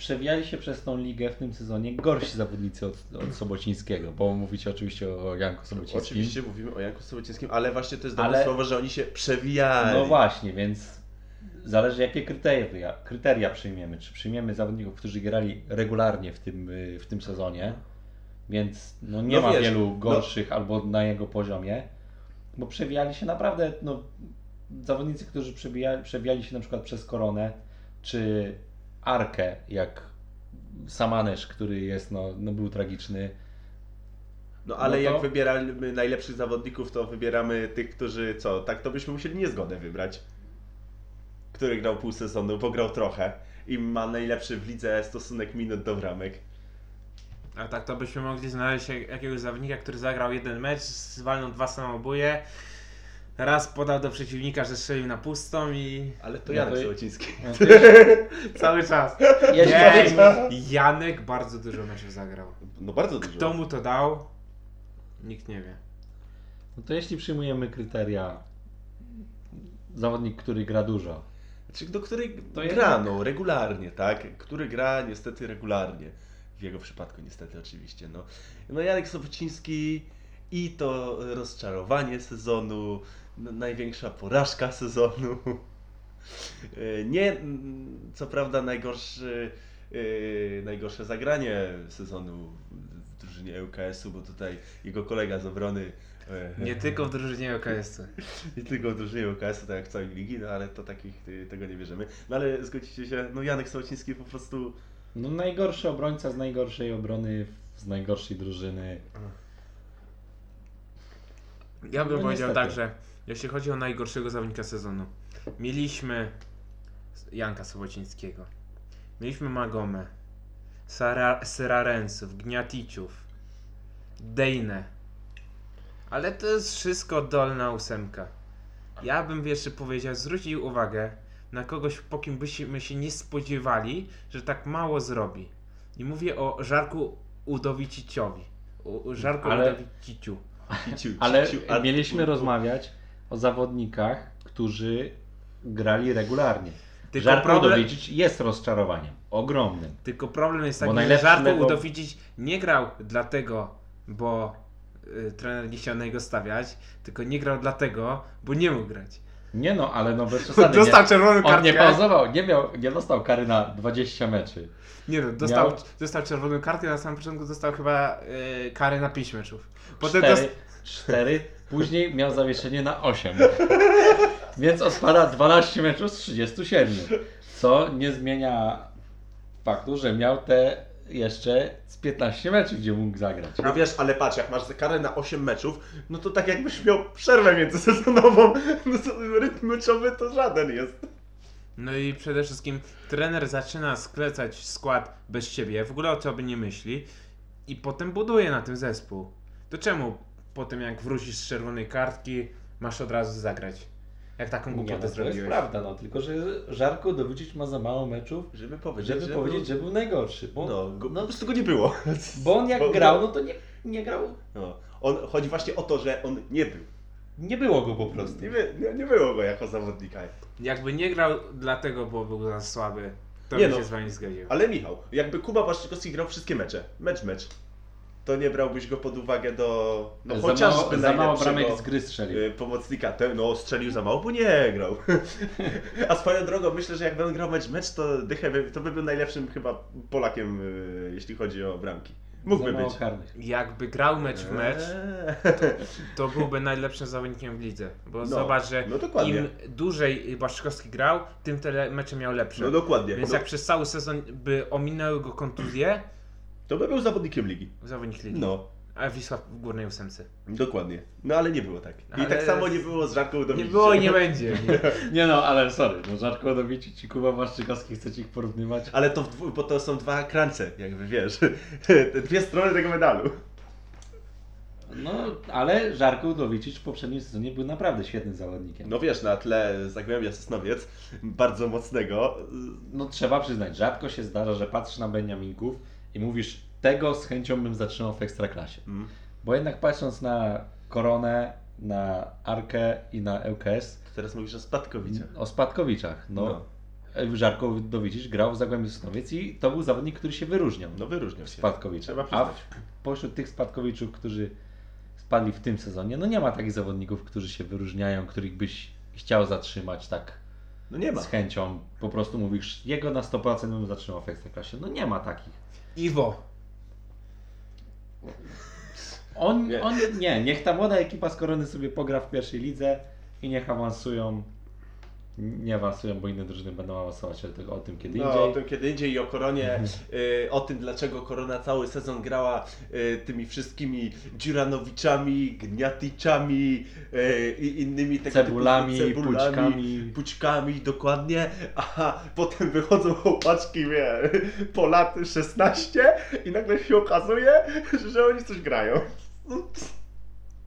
przewijali się przez tą ligę w tym sezonie gorsi zawodnicy od, od Sobocińskiego, bo mówicie oczywiście o Janku Sobocińskim. Oczywiście mówimy o Janku Sobocińskim, ale właśnie to jest dobre Ale- słowo, że oni się przewijali. No właśnie, więc zależy jakie kryteria, kryteria przyjmiemy. Czy przyjmiemy zawodników, którzy grali regularnie w tym, w tym sezonie, więc no nie No ma wiesz, wielu no- gorszych albo na jego poziomie, bo przewijali się naprawdę no, zawodnicy, którzy przebijali, przewijali się na przykład przez Koronę, czy Arkę, jak Samanesz, który jest, no, no był tragiczny. No ale No to- jak wybieramy najlepszych zawodników, to wybieramy tych, którzy co, tak to byśmy musieli niezgodę wybrać. Który grał pół sezonu, bo grał trochę i ma najlepszy w lidze stosunek minut do bramek. A tak to byśmy mogli znaleźć jak- jakiegoś zawodnika, który zagrał jeden mecz, zwalnął dwa samobóje, raz podał do przeciwnika, że strzelił na pustą i Ale to Janek. No, cały czas. jeśli Nie, Janek bardzo dużo meczów zagrał. No bardzo dużo. Kto mu to dał? Nikt nie wie. no to jeśli przyjmujemy kryteria zawodnik, który gra dużo, Znaczy, do której To gra, jednak- no, regularnie, tak? Który gra niestety regularnie. W jego przypadku niestety oczywiście, no. No Janek Sobociński i to rozczarowanie sezonu, największa porażka sezonu. E, Nie, co prawda najgorszy, e, najgorsze zagranie sezonu w drużynie ŁKS-u, bo tutaj jego kolega z obrony e, Nie tylko w drużynie OKS-u. nie tylko drużynie UKS-u, tak jak w całej ligi, no ale to takich tego nie bierzemy. No ale zgodzicie się, no Janek Sołociński po prostu no najgorszy obrońca z najgorszej obrony, z najgorszej drużyny. Ja bym No powiedział niestety. tak, że jeśli chodzi o najgorszego zawodnika sezonu, mieliśmy Janka Sobocińskiego, mieliśmy Magomę, Sara, Syrarensów, Gniaticiów, Dejne. Ale to jest wszystko dolna ósemka. Ja bym jeszcze powiedział, zwrócił uwagę na kogoś, po kim byśmy się nie spodziewali, że tak mało zrobi. I mówię o Żarku Udowiciciowi. U Żarku Ale- Udowiciciu. Ciciu, Ale mieliśmy rozmawiać o zawodnikach, którzy grali regularnie. Tylko Żarko problem- Udowicic jest rozczarowaniem. Ogromnym. Tylko problem jest taki, że Żarko lewo- Udowicic nie grał dlatego, bo y, trener nie chciał na niego stawiać, tylko nie grał dlatego, bo nie mógł grać. Nie no, ale no bez przesady. Dostał nie. czerwoną On kartkę. nie pauzował, nie, miał, nie dostał kary na 20 meczy. Nie no, dostał, Miał- dostał czerwoną kartkę, na samym początku dostał chyba y, karę na 5 meczów. Potem Cztery, dost... cztery, później miał zawieszenie na 8. Więc odpada 12 meczów z 37. Co nie zmienia faktu, że miał te jeszcze z 15 meczów, gdzie mógł zagrać. No wiesz, ale patrz, jak masz karę na 8 meczów, no to tak jakbyś miał przerwę międzysezonową. No to rytm meczowy to żaden jest. No i przede wszystkim trener zaczyna sklecać skład bez ciebie, w ogóle o co by nie myśli i potem buduje na tym zespół. To czemu po tym jak wrócisz z czerwonej kartki masz od razu zagrać? Jak taką Nie, głupotę no, to jest zrobiłeś? prawda, no, tylko że Żarko Dowicic ma za mało meczów, Żeby powiedzieć, żeby powiedzieć, że był najgorszy. Bo, No, go, no, po prostu go nie było. bo on jak Bo- grał, no to nie, nie grał, No. On, chodzi właśnie o to, że on nie był. nie było go po prostu. Nie, nie, nie było go jako zawodnika. Jakby nie grał dlatego, bo był za słaby, to Nie bym no. się z wami zgodził. Ale Michał, jakby Kuba Błaszczykowski grał wszystkie mecze, mecz, mecz, to nie brałbyś go pod uwagę do, no za, chociażby mało, za mało bramek z gry strzelił. y, pomocnika. Te, no strzelił za mało, bo nie grał. A swoją drogą myślę, że jakby on grał mecz, mecz, to Dychę to by był najlepszym chyba Polakiem, y, jeśli chodzi o bramki. Mógłby być. karnych. Jakby grał mecz w mecz, Eee. to byłby najlepszym zawodnikiem w lidze. Bo No, zobacz, że no im dłużej Błaszczykowski grał, tym te mecze miał lepsze. No dokładnie. Więc No, jak przez cały sezon by ominęły go kontuzje, To by był zawodnikiem ligi. zawodnik ligi. No, A Wisła w górnej ósemce. dokładnie. No ale nie było tak. I Ale- tak samo nie było z Żarką do Nie było i nie będzie. Nie no, ale sorry, no Żarko i Kuba Błaszczykowski chcecie ich porównywać? Ale to, w bo to są dwa krance, jakby wiesz. Te dwie strony tego medalu. No, ale Żarko w poprzednim sezonie był naprawdę świetnym zawodnikiem. No wiesz, na tle Zagłębia Sosnowiec, bardzo mocnego. No trzeba przyznać, rzadko się zdarza, że patrzysz na Beniaminków i mówisz, tego z chęcią bym zatrzymał w Ekstraklasie. Mm. Bo jednak patrząc na Koronę, na Arkę i na ŁKS, To teraz mówisz o Spadkowicach. o Spadkowiczach, no, Żarko Dowicic grał w Zagłębiu Sosnowiec i to był zawodnik, który się wyróżniał. No wyróżniał się. Spadkowicza. A w, pośród tych Spadkowiczów, którzy spadli w tym sezonie, no nie ma takich zawodników, którzy się wyróżniają, których byś chciał zatrzymać tak No nie ma. z chęcią. Po prostu mówisz, jego na 100% bym zatrzymał w Ekstraklasie. No nie ma takich. Iwo. On, Nie. on nie, niech ta młoda ekipa z Korony sobie pogra w pierwszej lidze i niech awansują. Nie awansują, bo inne drużyny będą awansować, ale tego o tym kiedy No, o indziej. tym kiedy indziej i o Koronie, y, o tym dlaczego Korona cały sezon grała y, tymi wszystkimi Dziuranowiczami, Gniaticzami y, i innymi tego Cebulami, typu pućkami. pućkami, dokładnie, a potem wychodzą chłopaczki, wie, po lat 16 i nagle się okazuje, że oni coś grają.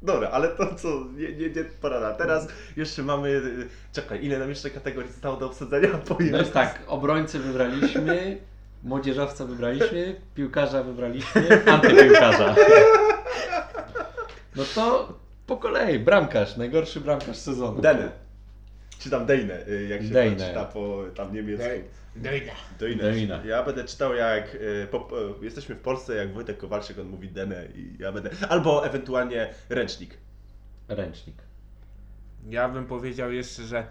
Dobra, ale to co, nie, nie, nie porada. Teraz jeszcze mamy, y, czekaj, ile nam jeszcze kategorii zostało do obsadzenia? Po No jest tak, obrońcę wybraliśmy, młodzieżowca wybraliśmy, piłkarza wybraliśmy, antypiłkarza. No to po kolei, bramkarz, najgorszy bramkarz sezonu. Dene. Czy tam Dejne, y, jak się Dejne. to czyta po tam niemiecku. Dejda. Dejne. Dejne. Ja będę czytał jak y, po, po, jesteśmy w Polsce, jak Wojtek Kowalczyk, on mówi Dene i ja będę. Albo ewentualnie ręcznik. Ręcznik. Ja bym powiedział jeszcze, że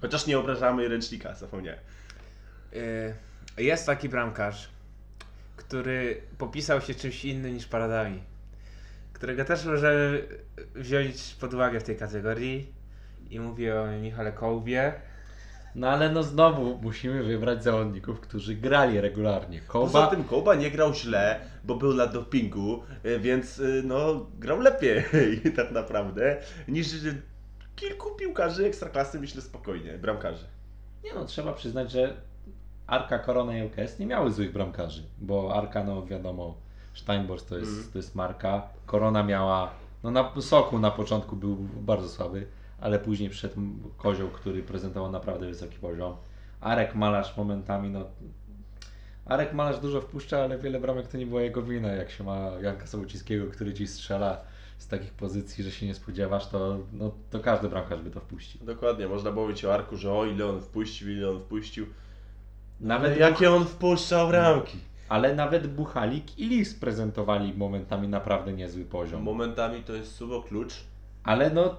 Chociaż nie obrażamy ręcznika, zapomniałem. y, jest taki bramkarz, który popisał się czymś innym niż paradami. Którego też możemy wziąć pod uwagę w tej kategorii. I mówię o Michale Kołbie. No ale no znowu musimy wybrać zawodników, którzy grali regularnie. Poza Koba, tym Koba nie grał źle, bo był na dopingu, y, więc y, no grał lepiej tak naprawdę niż y, kilku piłkarzy ekstraklasy, myślę spokojnie, bramkarzy. nie no, trzeba przyznać, że Arka, Korona i ŁKS nie miały złych bramkarzy, bo Arka, no wiadomo, Steinborst to jest, Mhm. to jest marka. Korona miała, no na soku na początku był bardzo słaby, ale później przyszedł Kozioł, który prezentował naprawdę wysoki poziom. Arek Malarz momentami, no Arek Malarz dużo wpuszcza, ale wiele bramek to nie była jego wina. Jak się ma Janka Sołocińskiego, który ci strzela z takich pozycji, że się nie spodziewasz, to, no, to każdy bramkarz by to wpuścił. Dokładnie, można było mówić o Arku, że o ile on wpuścił, ile on wpuścił. Nawet Ale jakie on wpuszczał bramki. Ale nawet Buchalik i Lis prezentowali momentami naprawdę niezły poziom. Momentami to jest słowo klucz. Ale no,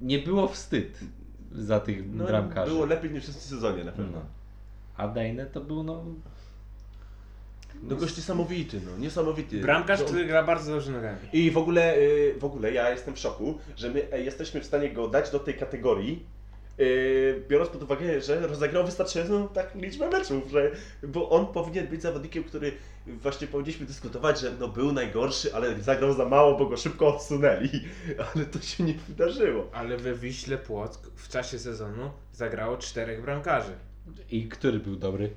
nie było wstyd za tych No, bramkarzy. było lepiej niż w tym sezonie na pewno. No. A Dejne to był no... No gość niesamowity, no, niesamowity. Bramkarz, on- który gra bardzo dobrze nogami. I w ogóle, y, w ogóle ja jestem w szoku, że my e, jesteśmy w stanie go dać do tej kategorii, biorąc pod uwagę, że rozegrał wystarczającą tak liczbę meczów, że, bo on powinien być zawodnikiem, który właśnie powinniśmy dyskutować, że no był najgorszy, ale zagrał za mało, bo go szybko odsunęli, ale to się nie wydarzyło. Ale we Wiśle Płock w czasie sezonu zagrało czterech bramkarzy. I który był dobry?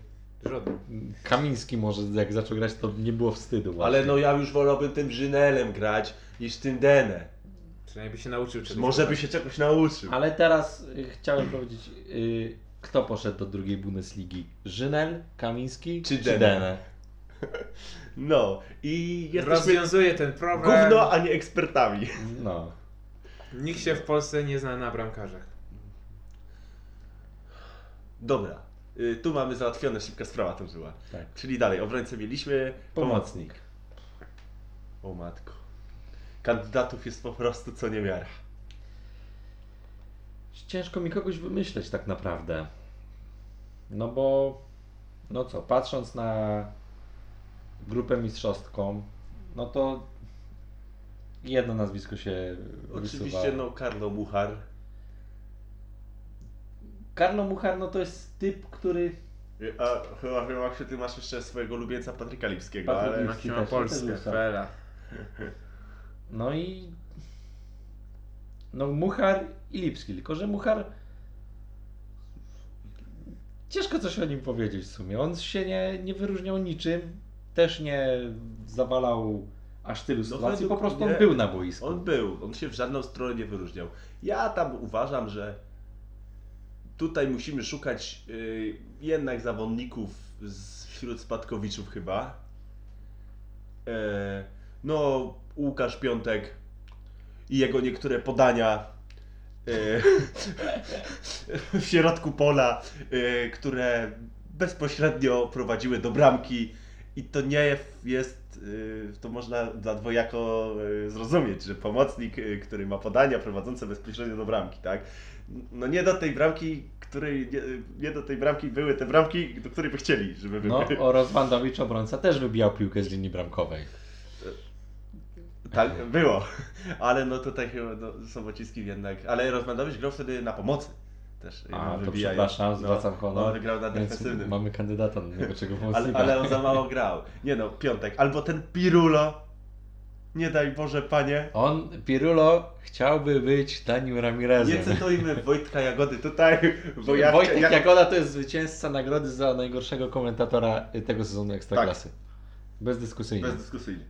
Żaden. Kamiński może jak zaczął grać to nie było wstydu właśnie. Ale no ja już wolałbym tym Żynelem grać niż tym Dene. By się nauczył czegoś. Może by się czegoś nauczył. Ale teraz y, chciałem powiedzieć, y, kto poszedł do drugiej Bundesligi? Żynel, Kamiński Czy czy, Dene? Dene? No i jesteśmy Rozwiązuje ten problem. gówno, a nie ekspertami. No. Nikt się w Polsce nie zna na bramkarzach. Dobra, y, tu mamy załatwione, szybka sprawa to była. Tak. Czyli dalej, obrońcę mieliśmy, pomocnik. O matko. Kandydatów jest po prostu co niemiara. Ciężko mi kogoś wymyśleć tak naprawdę. No bo, no co, patrząc na grupę mistrzowską, no to jedno nazwisko się Oczywiście wysuwa. no Karlo Muchar. Karlo Muchar, no to jest typ, który... A chyba, chyba Maksiu, ty masz jeszcze swojego ulubieńca Patryka Lipskiego, Patryk ale... Lipski. Maksima też jest. Fela. No i... No Muchar i Lipski, tylko że Muchar... Ciężko coś o nim powiedzieć w sumie. On się nie, nie wyróżniał niczym, też nie zawalał aż tylu sytuacji, po No prostu on był na boisku. On był, on się w żadną stronę nie wyróżniał. Ja tam uważam, że tutaj musimy szukać y, jednak zawodników z, wśród spadkowiczów chyba. E, no, Łukasz Piątek i jego niektóre podania e, w środku pola, e, które bezpośrednio prowadziły do bramki i to nie jest, y, to można dla dwojako zrozumieć, że pomocnik, który ma podania prowadzące bezpośrednio do bramki, tak? No nie do tej bramki, której, nie, nie do tej bramki były te bramki, do której by chcieli, żeby No były. oraz Wandowicz obrońca też wybijał piłkę z linii bramkowej. Tak, było. Ale no tutaj chyba no, Sobociński jednak, ale Rozmandowicz grał wtedy na pomocy. Też A, to przepraszam, zwracam honor. No, on grał na defensywnym. mamy kandydata do najlepszego Ale, pomocnika. ale on za mało grał. Nie no, piątek. Albo ten Pirulo. Nie daj Boże, panie. On, Pirulo, chciałby być Danim Ramirezem. Nie cytujmy Wojtka Jagody tutaj, bo ja... Wojtek ja, Jagoda to jest zwycięzca nagrody za najgorszego komentatora tego sezonu Ekstraklasy. Bezdyskusyjnie. Bezdyskusyjnie.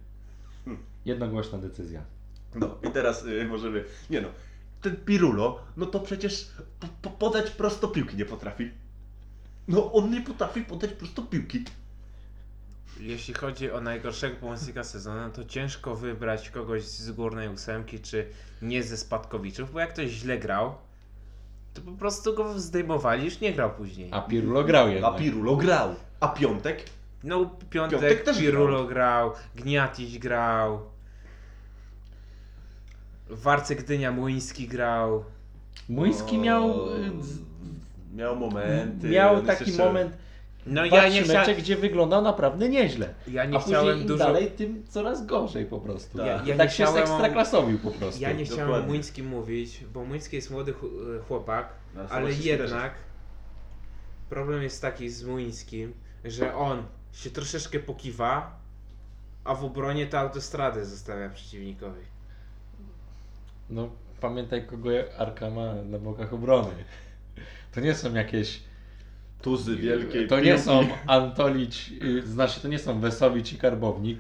Jednogłośna decyzja. No i teraz y, możemy... Nie no, ten Pirulo, no to przecież po, po, podać prosto piłki nie potrafi. No on nie potrafi podać prosto piłki. Jeśli chodzi o najgorszego pomocnika sezonu, to ciężko wybrać kogoś z górnej ósemki, czy nie ze spadkowiczów, bo jak ktoś źle grał, to po prostu go zdejmowali, już nie grał później. A Pirulo grał A jednak. Pirulo grał. A Piątek? No, Piątek, Piątek też Pirulo grał, Gniatiś grał, Warce Gdynia Młyński grał. Muński O, miał... y, Miał momenty. Miał taki jeszcze- moment No ja nie, mecze, chcia... gdzie wyglądał naprawdę nieźle. ja nie A później chciałem im dużo... dalej, tym coraz gorzej po prostu. Tak. Ja, ja tak się chciałem... ekstraklasowił po prostu. Ja nie chciałem Dokładnie. o Młyńskim mówić, bo Młyński jest młody ch- chłopak, No, ale jednak problem jest taki z Młyńskim, że on się troszeczkę pokiwa, a w obronie to autostradę zostawia przeciwnikowi. No pamiętaj kogo Arka ma na bokach obrony. To nie są jakieś Tuzy wielkiej To nie piłki. są Antolić, y, znaczy to nie są Wesowicz i Karbownik,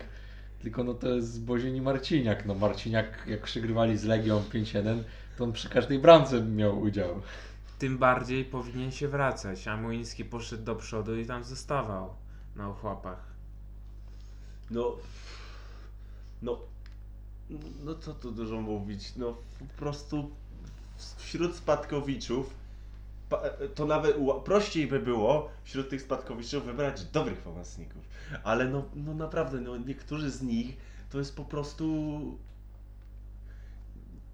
Tylko no to jest Bozieni Marciniak. No Marciniak jak przegrywali z Legią 5-1, to on przy każdej bramce miał udział. Tym bardziej powinien się wracać, a Młyński poszedł do przodu i tam zostawał na ochłapach. No, no, no co tu dużo mówić, no po prostu wśród spadkowiczów pa- to nawet prościej by było wśród tych spadkowiczów wybrać dobrych pomocników, ale no, no naprawdę, no niektórzy z nich to jest po prostu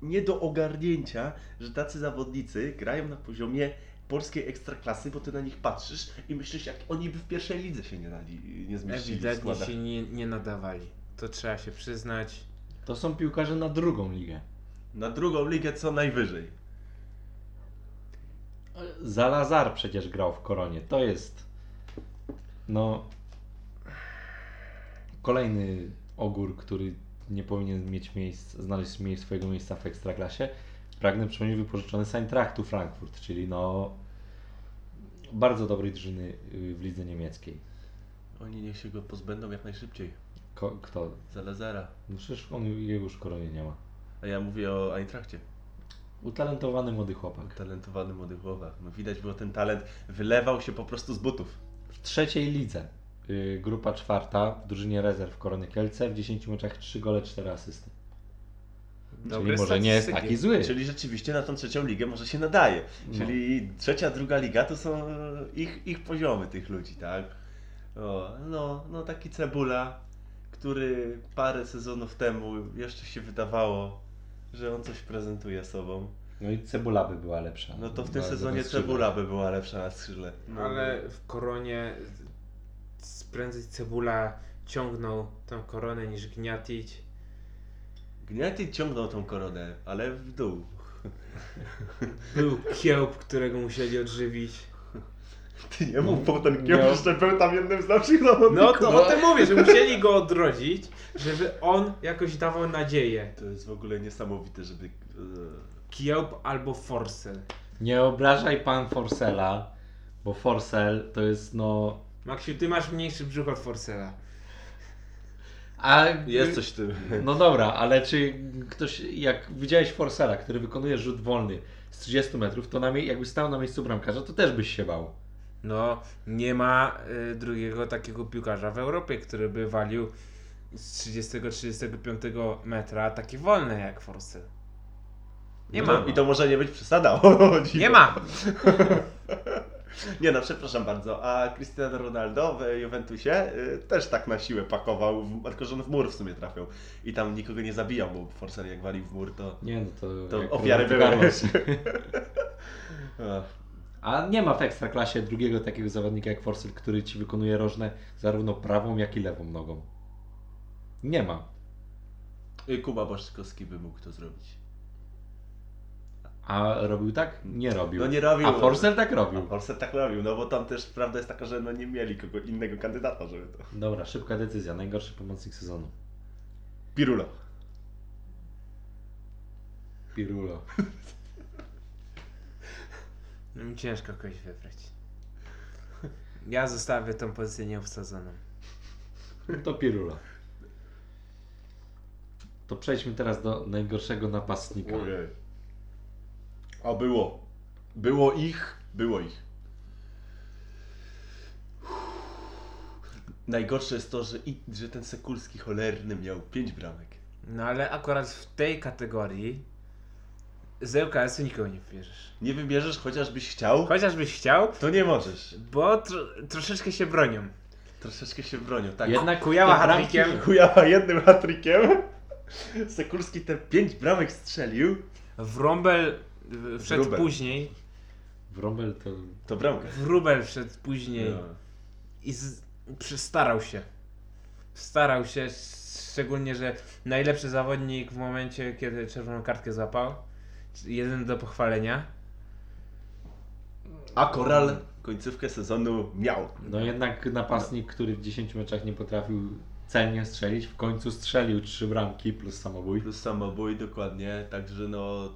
nie do ogarnięcia, że tacy zawodnicy grają na poziomie polskiej ekstraklasy, bo ty na nich patrzysz i myślisz, jak oni by w pierwszej lidze się nie dali, nie zmieścili Ewidentnie się nie, nie nadawali. To trzeba się przyznać. To są piłkarze na drugą ligę. Na drugą ligę co najwyżej. Zalazar przecież grał w Koronie. To jest no kolejny ogór, który nie powinien mieć miejsc, znaleźć swojego miejsca w Ekstraklasie. Pragnę przypomnieć wypożyczony z Eintrachtu Frankfurt, czyli no bardzo dobrej drużyny y, w lidze niemieckiej. Oni niech się go pozbędą jak najszybciej. Ko, kto? Za Lazara. No przecież on jego już Koronie nie ma. A ja mówię o Eintrachcie. Utalentowany młody chłopak. Talentowany młody chłopak. No widać było ten talent. Wylewał się po prostu z butów. W trzeciej lidze. y, grupa czwarta w drużynie rezerw Korony Kielce w 10 meczach 3 gole, 4 asysty. Dobre Czyli może nie jest taki zły. Czyli rzeczywiście na tą trzecią ligę może się nadaje. No. Czyli trzecia, druga liga to są ich, ich poziomy tych ludzi, tak? O, no, no taki cebula, który parę sezonów temu jeszcze się wydawało, że on coś prezentuje sobą. No i Cebula by była lepsza. No to w tym sezonie cebula by była lepsza na skrzydle. No. Ale w koronie prędzej Cebula ciągnął tą koronę niż Gniatić. Gniaty ciągnął tą koronę, ale w dół. Był kiełb, którego musieli odżywić. Ty nie mów, bo ten Nie. kieł jeszcze był tam jednym z lepszych zawodników. No to o tym mówię, że musieli go odrodzić, żeby on jakoś dawał nadzieję. To jest w ogóle niesamowite, żeby... e, Kiełb albo Forsell. Nie obrażaj pan Forsela, bo Forsel to jest no... Maksiu, ty masz mniejszy brzuch od Forsella. A, Jest coś w tym. No dobra, ale czy ktoś, jak widziałeś Forsela, który wykonuje rzut wolny z 30 metrów, to na, jakby stał na miejscu bramkarza, to też byś się bał. No, nie ma y, drugiego takiego piłkarza w Europie, który by walił z 30-35 metra takie wolne jak Forsell. Nie No ma. I to może nie być przesada. o. Nie ma. Nie no, przepraszam bardzo. A Cristiano Ronaldo w Juventusie y, też tak na siłę pakował, w- tylko że on w mur w sumie trafiał. I tam nikogo nie zabijał, bo Forser jak walił w mur, to... Nie no to... To ofiary były. Ach. A nie ma w Ekstraklasie drugiego takiego zawodnika jak Forsel, który ci wykonuje rożne zarówno prawą, jak i lewą nogą. Nie ma. Y, Kuba Boszkowski by mógł to zrobić. A robił tak? Nie robił. No nie robił. A Forsell tak robił. A Forser tak robił, no bo tam też prawda jest taka, że no nie mieli kogo innego kandydata, żeby to... Dobra, szybka decyzja. Najgorszy pomocnik sezonu. Pirulo. Pirulo. No mi ciężko kogoś wybrać. Ja zostawię tą pozycję nieobsadzoną. To Pirulo. To przejdźmy teraz do najgorszego napastnika. Ojej. A było. Było ich, było ich. Najgorsze jest to, że, i, że ten Sekulski cholerny miał 5 bramek. No ale akurat w tej kategorii z ŁKS-u nikogo nie wybierzesz. Nie wybierzesz, chociażbyś chciał, Chociażbyś chciał, to nie możesz. bo tro, troszeczkę się bronią. Troszeczkę się bronią. Tak, te bramki- hat-trickiem. Chujawa jednym hatrykiem. Sekulski te 5 bramek strzelił. Wrąbel wszedł Wróbel. później. Wrąbel to... To bramka. Wróbel wszedł później No. i z, starał się. Starał się, szczególnie, że najlepszy zawodnik w momencie, kiedy czerwoną kartkę złapał. Jeden do pochwalenia. A Koral końcówkę sezonu miał. No jednak napastnik, który w 10 meczach nie potrafił celnie strzelić, w końcu strzelił 3 bramki plus samobój. Plus samobój, dokładnie. Także no,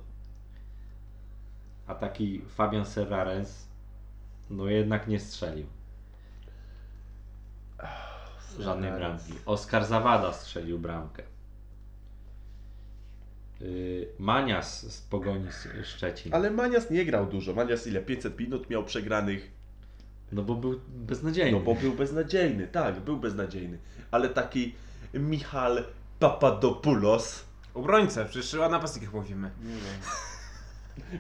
A taki Fabian Serrares no jednak nie strzelił. Żadnej bramki. Oskar Zawada strzelił bramkę. Yy, Manias z Pogoni z Szczecin. Ale Manias nie grał dużo. Manias ile? 500 minut miał przegranych. No bo był beznadziejny. No bo był beznadziejny, tak, był beznadziejny. Ale taki Michal Papadopoulos. Obrońca, przecież o napastnikach mówimy.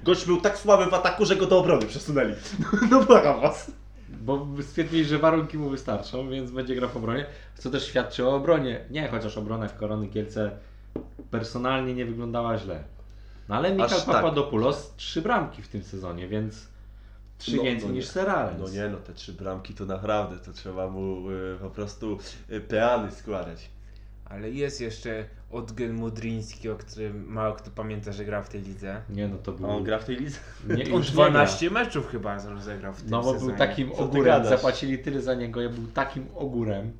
Gość był tak słaby w ataku, że go do obrony przesunęli. No błagam was. Bo stwierdzili, że warunki mu wystarczą, więc będzie grał w obronie. Co też świadczy o obronie. Nie, chociaż obrona w Korony Kielce personalnie nie wyglądała źle. No ale Michał Aż tak. Papadopoulos trzy bramki w tym sezonie, więc trzy No, więcej no niż nie. Serralens. No nie no, te trzy bramki to naprawdę, to trzeba mu y, po prostu y, peany składać. Ale jest jeszcze Odgel Mudriński, o którym mało kto pamięta, że grał w tej lidze. Nie, no to A był... on gra w tej lidze? Nie, On już nie 12 meczów chyba rozegrał w tym No bo sezonie. był takim ogórem, zapłacili tyle za niego, ja był takim ogórem.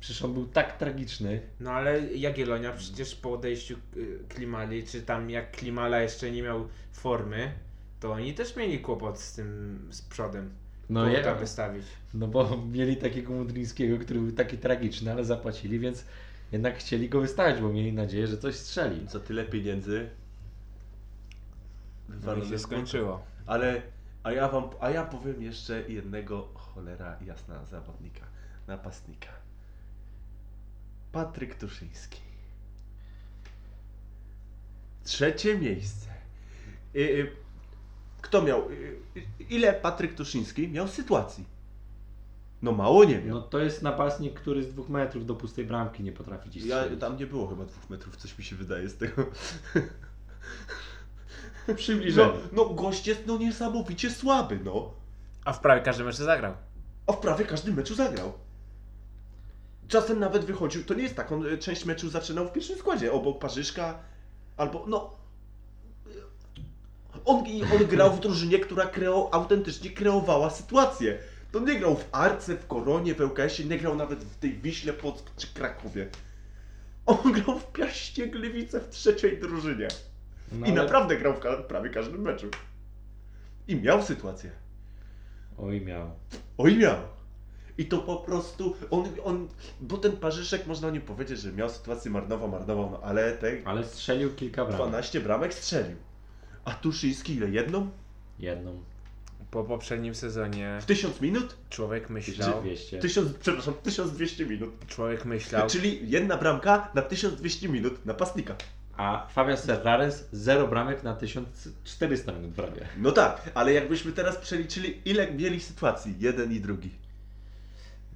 Przecież on był tak tragiczny. No ale Jagiellonia przecież po odejściu y, Klimali, czy tam jak Klimala jeszcze nie miał formy, to oni też mieli kłopot z tym, z przodem. No, je, tam wystawić. no bo mieli takiego Mudryńskiego, który był taki tragiczny, ale zapłacili, więc jednak chcieli go wystawić, bo mieli nadzieję, że coś strzeli. Za tyle pieniędzy. No i się skończyło. Ale, a ja wam, a ja powiem jeszcze jednego cholera jasna zawodnika, napastnika. Patryk Tuszyński. Trzecie miejsce. Y, y, Kto miał, y, y, ile Patryk Tuszyński miał sytuacji? No mało nie miał. No to jest napastnik, który z dwóch metrów do pustej bramki nie potrafi ci Ja, tam nie było chyba dwóch metrów, coś mi się wydaje z tego. Przybliżenie. No, no gość jest no niesamowicie słaby, no. A w prawie każdym meczu zagrał. A w prawie każdym meczu zagrał. Czasem nawet wychodził, to nie jest tak, on e, część meczu zaczynał w pierwszym składzie, obok Parzyszka, albo no... On, i on grał w drużynie, która kreo, autentycznie kreowała sytuację. To nie grał w Arce, w Koronie, w ŁKS-ie, nie grał nawet w tej Wiśle Płock czy Krakowie. On grał w Piaście Gliwice w trzeciej drużynie. No, I ale- naprawdę grał w ka- prawie każdym meczu. I miał sytuację. Oj miał. Oj miał. I to po prostu, on, on, bo ten Parzyszek można nie powiedzieć, że miał sytuację marnową, marnową, no ale te Ale strzelił kilka bramek. 12 bramek strzelił. A Tuszyński ile? Jedną? Jedną. Po poprzednim sezonie W 1000 minut? człowiek myślał, 200. Tysiąc, przepraszam, 1200 minut. człowiek myślał, Czyli jedna bramka na 1200 minut napastnika. A Fabian Serrares 0 bramek na 1400 minut prawie. No tak, ale jakbyśmy teraz przeliczyli, ile mieli sytuacji, jeden i drugi.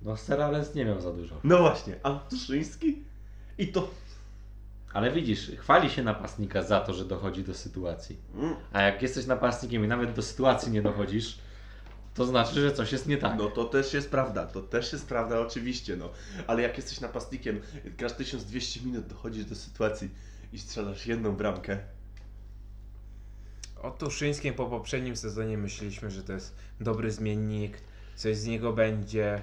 No Serrares nie miał za dużo. No właśnie, a Tuszyński? I to... Ale widzisz, chwali się napastnika za to, że dochodzi do sytuacji. Mm. A jak jesteś napastnikiem i nawet do sytuacji nie dochodzisz, to znaczy, że coś jest nie tak. No to też jest prawda, to też jest prawda oczywiście, no. Ale jak jesteś napastnikiem, grasz 1200 minut, dochodzisz do sytuacji i strzelasz jedną bramkę. o Tuszyńskim po poprzednim sezonie myśleliśmy, że to jest dobry zmiennik, coś z niego będzie,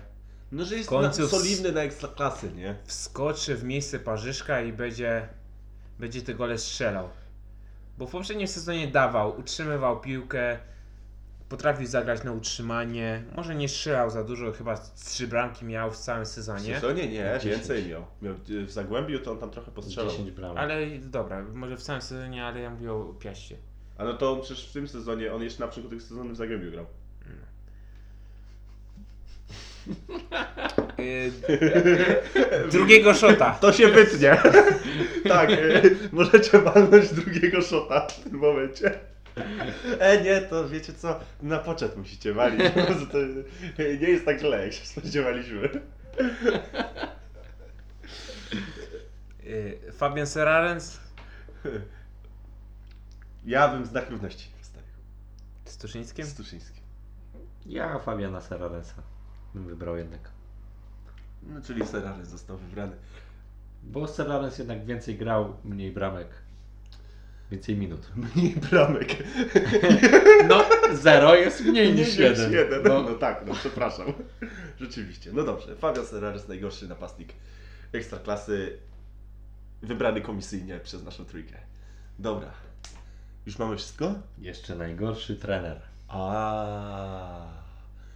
No, że jest na, solidny na ekstraklasy, nie? wskoczy w miejsce Parzyszka i będzie, będzie te gole strzelał. Bo w poprzednim sezonie dawał, utrzymywał piłkę, potrafił zagrać na utrzymanie, może nie strzelał za dużo, chyba trzy bramki miał w całym W sezonie. sezonie nie, 10. więcej miał. miał. W Zagłębiu to on tam trochę postrzelał. 10 bramek. Ale dobra, może w całym sezonie, ale ja mówię o Piaście. A no to on przecież w tym sezonie, on jeszcze na przykład tych sezonów w Zagłębiu grał. Yy, drugiego szota. To się wytnie. tak, e, możecie walnąć drugiego szota w tym momencie. E, nie, to wiecie co, na poczet musicie walić, bo to nie jest tak źle, jak się spodziewaliśmy. Yy, Fabian Serrarens Ja bym znak równości postawił. z Tuszyńskim. Z Tuszyńskim. Ja Fabiana Serraresa bym wybrał jednak. No, czyli Serrarez został wybrany. Bo Serrares jednak więcej grał, mniej bramek. Więcej minut. Mniej bramek. No, 0 jest mniej niż Mniej 1. jeden. No, No tak, no przepraszam. Rzeczywiście. No dobrze, Fabian Serrarez najgorszy napastnik ekstraklasy wybrany komisyjnie przez naszą trójkę. Dobra. Już mamy wszystko? Jeszcze najgorszy trener. A.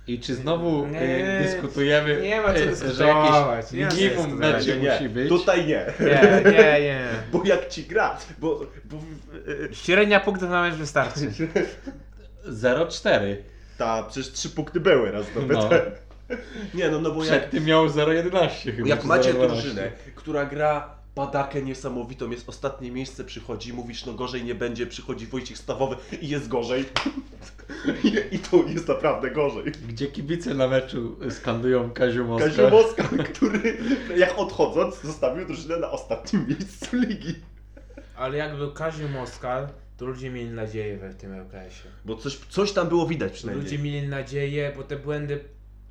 I czy znowu Nie, e, dyskutujemy, nie ma co dyskutować, że nie co jakiś minimum meczy nie, musi być? tutaj nie. Nie, nie, nie. Bo jak ci gra, bo, bo e, Średnia punktów na mecz wystarczy. 0-4. ta, przecież trzy punkty były raz zdobyte. Nie no, no bo jak, Przed tym miał 0-11 chyba. jak macie 0,12. drużynę, która gra padakę niesamowitą, jest ostatnie miejsce, przychodzi, mówisz no gorzej nie będzie, przychodzi Wojciech Stawowy i jest gorzej. I, i to jest naprawdę gorzej. Gdzie kibice na meczu skandują Kaziu Moska. Kaziu Moska, który jak odchodząc zostawił drużynę na ostatnim miejscu ligi. Ale jak był Kaziu Moskal, to ludzie mieli nadzieję we w tym LKS-ie. Bo coś, coś tam było widać przynajmniej. Ludzie mieli nadzieję, bo te błędy,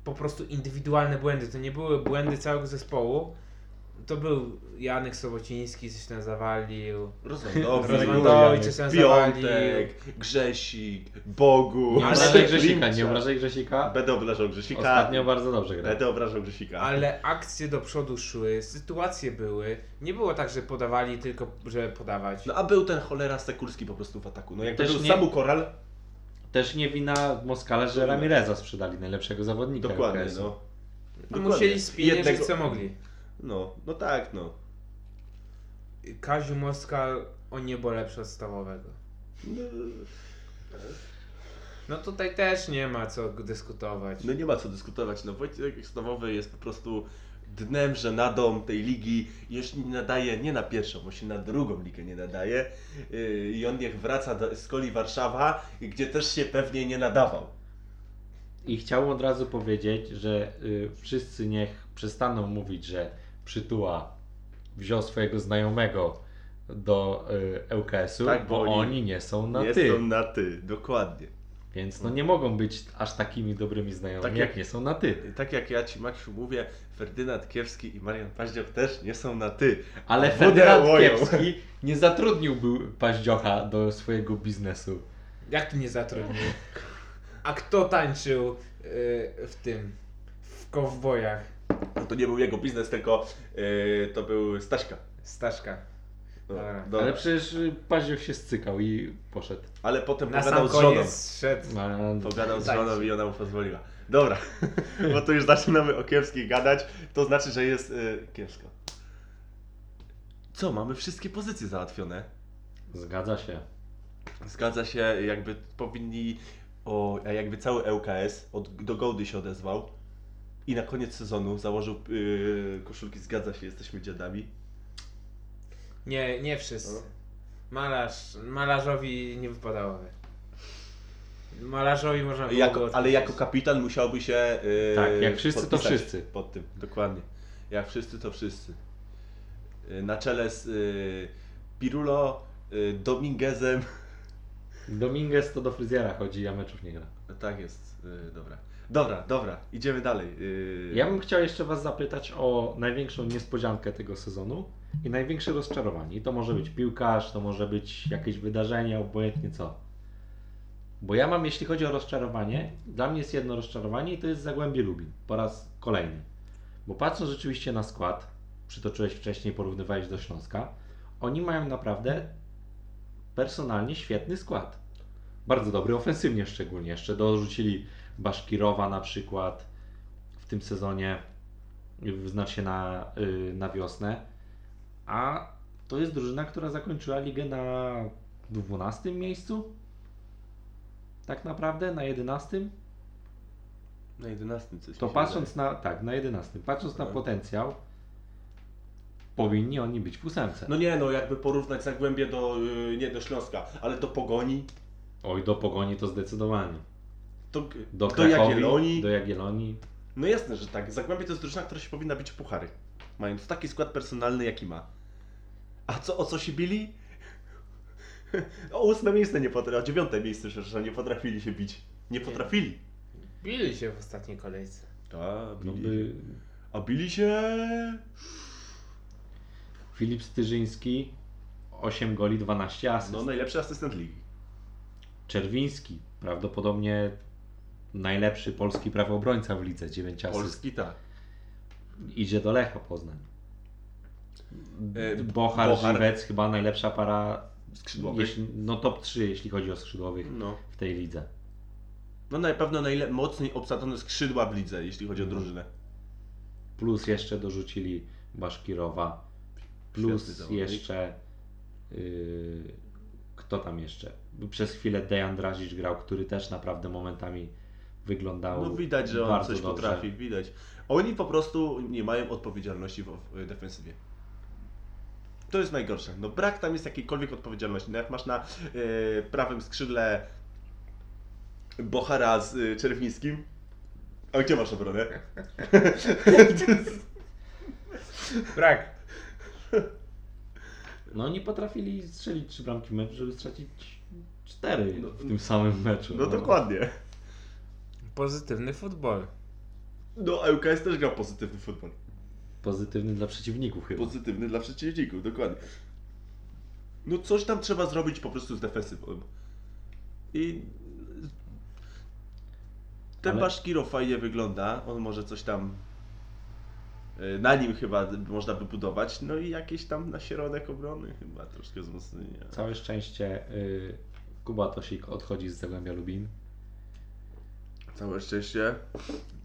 po prostu indywidualne błędy, to nie były błędy całego zespołu. To był Janek Sobociński, coś tam zawalił. Rozwodowicz, Rozwodowicz coś tam zawalił. Piątek, Grzesik, Bogu. Nie obrażaj Grzesika, nie obrażaj Grzesika. Będę obrażał Grzesika. Ostatnio bardzo dobrze gra. Będę obrażał Grzesika. Ale akcje do przodu szły, sytuacje były. Nie było tak, że podawali tylko, że podawać. No a był ten cholera Sekulski po prostu w ataku. No jakby Też był nie- Samu Koral, Też nie wina Moskala, że Ramireza sprzedali najlepszego zawodnika. dokładnie no. Dokładnie. musieli spieniężyć Jednego- co mogli. No, no tak no. Kaziu Moskal o niebo lepszy od stawowego. no. No tutaj też nie ma co dyskutować. No nie ma co dyskutować, no Wojciech Stawowy jest po prostu dnem, żenadą tej ligi i już nie nadaje nie na pierwszą, bo się na drugą ligę nie nadaje yy, i on niech wraca do Skoli Warszawa, gdzie też się pewnie nie nadawał. I chciałbym od razu powiedzieć, że y, wszyscy niech przestaną mówić, że Przytuła wziął swojego znajomego do y, ŁKS-u, Tak, bo bo, oni oni nie są na nie ty. są na ty, dokładnie. Więc no nie mogą być aż takimi dobrymi znajomymi, Tak jak jak- nie są na ty. Tak jak ja Ci Maksiu mówię, Ferdynand Kiewski i Marian Paździoch też nie są na ty. Ale Ferdynand łoją. Kiepski nie zatrudniłby Paździocha do swojego biznesu. Jak tu nie zatrudnił? A kto tańczył y, w tym, w kowbojach? No to nie był jego biznes, tylko yy, to był Staśka. Staszka. No, Dobra. dobra. Ale przecież y, Paździoch się stykał i poszedł. Ale potem Na pogadał sam z żoną. koniec szedł. A, Pogadał z Tak. żoną i ona mu pozwoliła. Dobra, bo tu już zaczynamy o kiepskich gadać, to znaczy, że jest yy, kiepsko. Co, mamy wszystkie pozycje załatwione. Zgadza się. Zgadza się, jakby powinni, o, a jakby cały ŁKS od, do Gołdy się odezwał i na koniec sezonu założył yy, koszulki Zgadza się, jesteśmy dziadami. Nie, nie wszyscy. No. Malarz, malarzowi nie wypadało. Malarzowi można było Jako, ale jako kapitan musiałby się. Yy, Tak, jak wszyscy, to wszyscy. Pod tym, dokładnie. Jak wszyscy, to wszyscy. Yy, na czele z yy, Pirulo, yy, Dominguezem. Dominguez to do fryzjera chodzi, a meczów nie gra. Tak jest, yy, dobra. Dobra, dobra, idziemy dalej. Yy, Ja bym chciał jeszcze Was zapytać o największą niespodziankę tego sezonu i największe rozczarowanie. I to może być piłkarz, to może być jakieś wydarzenie, obojętnie co. Bo ja mam, jeśli chodzi o rozczarowanie, dla mnie jest jedno rozczarowanie i to jest Zagłębie Lubin. Po raz kolejny. Bo patrząc rzeczywiście na skład, przytoczyłeś wcześniej, porównywałeś do Śląska, oni mają naprawdę personalnie świetny skład. Bardzo dobry, ofensywnie szczególnie. Jeszcze dorzucili Baszkirowa na przykład w tym sezonie, y, znaczy na, y, na wiosnę. A to jest drużyna, która zakończyła ligę na 12 miejscu. Tak naprawdę, na 11. Na 11 coś. To patrząc na, tak, na 11. Patrząc na potencjał, powinni oni być w ósemce. No nie, no jakby porównać Zagłębie do, yy, nie do Śląska, ale do Pogoni, Oj, do Pogoni to zdecydowanie. Do, do Jagiellonii. Do Jagiellonii. No jasne, że tak. Zagłębie to jest drużyna, która się powinna bić o puchary. Mając taki skład personalny, jaki ma. A co, o co się bili? O ósme miejsce nie potrafili, o dziewiąte miejsce, że nie potrafili się bić. Nie potrafili. Bili się w ostatniej kolejce. A, No bili, by a bili się... Filip Styżyński 8 goli, 12 asyst. No najlepszy asystent ligi. Czerwiński, prawdopodobnie najlepszy polski prawoobrońca w lidze, 9 asyst. Polski tak. Idzie do Lecha Poznań. E, Bochar, Bochar. Żywec, chyba najlepsza para, Skrzydłowy. jeśli, no top 3 jeśli chodzi o skrzydłowych No. w tej lidze. No na pewno najmocniej obsadzone skrzydła w lidze, jeśli chodzi o Mhm. drużynę. Plus jeszcze dorzucili Baszkirowa. Plus jeszcze. Yy, kto tam jeszcze? Przez chwilę Dejan Drazic grał, który też naprawdę momentami wyglądał. No widać, że on coś dobrze. potrafi, widać. Oni po prostu nie mają odpowiedzialności w, defensywie. To jest najgorsze. No brak tam jest jakiejkolwiek odpowiedzialności. No jak masz na e, prawym skrzydle Bohara z e, Czerwińskim, a gdzie masz obronę? Brak. No oni potrafili strzelić trzy bramki w meczu, żeby stracić cztery No, w tym samym meczu. No dokładnie. Pozytywny futbol. No a UKS też grał pozytywny futbol. Pozytywny dla przeciwników chyba. Pozytywny dla przeciwników, dokładnie. No coś tam trzeba zrobić po prostu z defensywą. I ten Ale- Baszkiro fajnie wygląda, on może coś tam y, na nim chyba można by budować, no i jakieś tam na środek obrony chyba troszkę wzmocnienia. Całe szczęście y, Kuba Tosik odchodzi z Zagłębia Lubin. Całe szczęście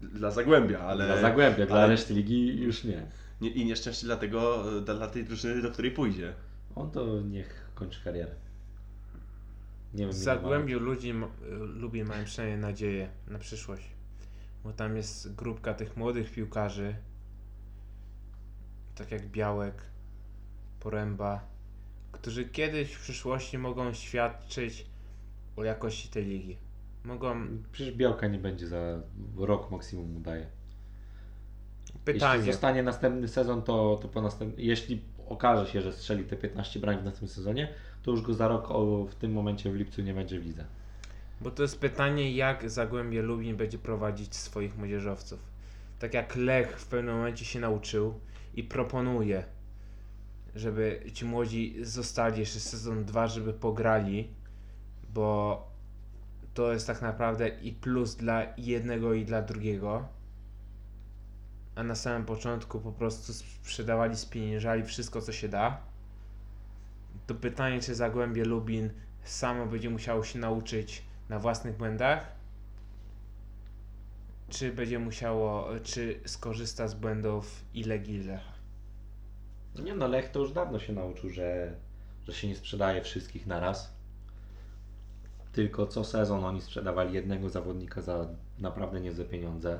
dla Zagłębia, ale... Dla Zagłębia, dla ale- reszty ligi już nie. Nie, I nieszczęście dlatego, y, dla, dla tej drużyny, do której pójdzie. On to niech kończy karierę. Nie wiem, W Zagłębiu ludzi lubię, mają przynajmniej nadzieję na przyszłość. Bo tam jest grupka tych młodych piłkarzy, tak jak Białek, Poręba, którzy kiedyś w przyszłości mogą świadczyć o jakości tej ligi. Mogą. Przecież Białka nie będzie za rok maksimum mu daje. Pytanie. Jeśli zostanie następny sezon, to, to po następnym. Jeśli okaże się, że strzeli te 15 bramek w następnym sezonie, to już go za rok o, w tym momencie w lipcu nie będzie w lidze. Bo to jest pytanie, jak Zagłębie Lubin będzie prowadzić swoich młodzieżowców. Tak jak Lech w pewnym momencie się nauczył i proponuje, żeby ci młodzi zostali jeszcze sezon 2, żeby pograli, bo to jest tak naprawdę i plus dla jednego i dla drugiego. A na samym początku po prostu sprzedawali, spieniężali wszystko co się da. To pytanie, czy Zagłębie Lubin samo będzie musiało się nauczyć na własnych błędach, czy będzie musiało, czy skorzysta z błędów i Legii i Lecha. Nie no, Lech to już dawno się nauczył, że, że się nie sprzedaje wszystkich naraz. Tylko co sezon oni sprzedawali jednego zawodnika za naprawdę niezłe pieniądze.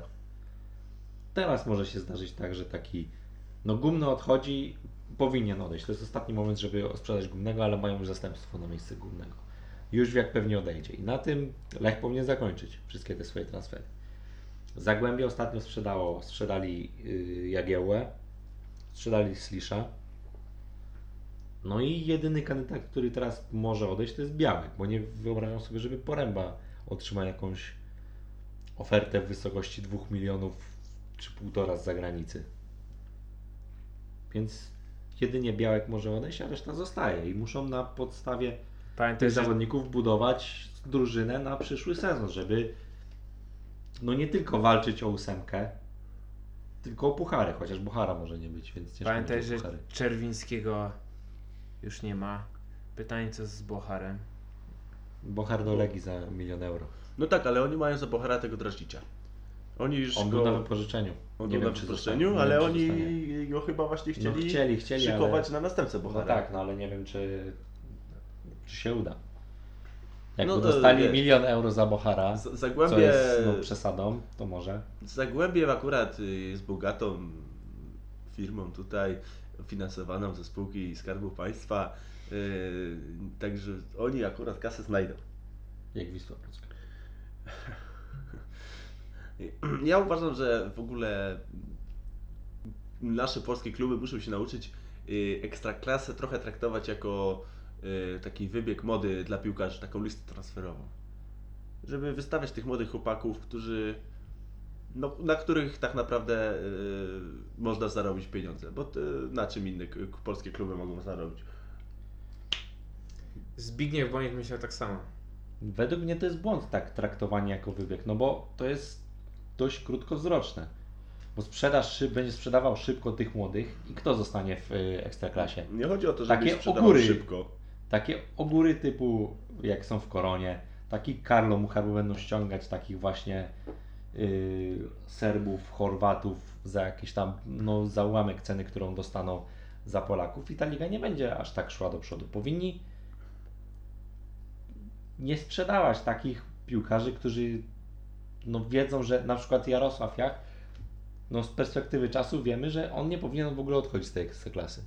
Teraz może się zdarzyć tak, że taki no gumny odchodzi, powinien odejść. To jest ostatni moment, żeby sprzedać gumnego, ale mają już zastępstwo na miejsce gumnego. Już jak pewnie odejdzie. I na tym Lech powinien zakończyć wszystkie te swoje transfery. Zagłębie ostatnio sprzedało, sprzedali yy, Jagiełłę, sprzedali Slisza. No i jedyny kandydat, który teraz może odejść, to jest Białek, bo nie wyobrażam sobie, żeby Poręba otrzymał jakąś ofertę w wysokości 2 milionów czy półtora z zagranicy. Więc jedynie Białek może odejść, a reszta zostaje i muszą na podstawie tych Pamiętaj, że zawodników budować drużynę na przyszły sezon, żeby no nie tylko walczyć o ósemkę, tylko o puchary, chociaż Buchara może nie być, więc ciężko Pamiętaj, że. Czerwińskiego już nie ma. Pytanie co z Bocharem. Bochar do Legii za milion euro. No tak, ale oni mają za Bohara tego Drażdżicia. Oni już On go... był na wypożyczeniu. On nie był wiem, na wypożyczeniu, zostanie. ale wiem, oni zostanie. go chyba właśnie chcieli, no, chcieli, chcieli szykować ale... na następcę No Bohara. tak, no ale nie wiem, czy, czy się uda. Jakby No to dostali wiesz. milion euro za Bohara, Z- co Zagłębie, jest no, przesadą, to może. Zagłębie akurat y, jest bogatą firmą tutaj, finansowaną ze spółki Skarbu Państwa, yy, także oni akurat kasę znajdą. Jak Wisła Płocka. Ja uważam, że w ogóle nasze polskie kluby muszą się nauczyć y, ekstraklasę trochę traktować jako y, taki wybieg mody dla piłkarzy, taką listę transferową. Żeby wystawiać tych młodych chłopaków, którzy no, na których tak naprawdę y, można zarobić pieniądze, bo y, na czym inne k- polskie kluby mogą zarobić? Zbigniew Boniek myślał tak samo. Według mnie to jest błąd tak traktowanie jako wybieg, no bo to jest dość krótkowzroczne. Bo sprzedaż szyb, będzie sprzedawał szybko tych młodych i kto zostanie w y, ekstraklasie? Nie chodzi o to, żeby Takie sprzedawał ogóry. szybko. Takie ogóry typu jak są w Koronie, Taki Karlo Mucharbu będą ściągać takich właśnie Serbów, Chorwatów za jakiś tam no, za ułamek ceny, którą dostaną za Polaków i ta liga nie będzie aż tak szła do przodu. Powinni nie sprzedawać takich piłkarzy, którzy no, wiedzą, że na przykład Jarosław Jach, no z perspektywy czasu wiemy, że on nie powinien w ogóle odchodzić z tej ekstraklasy.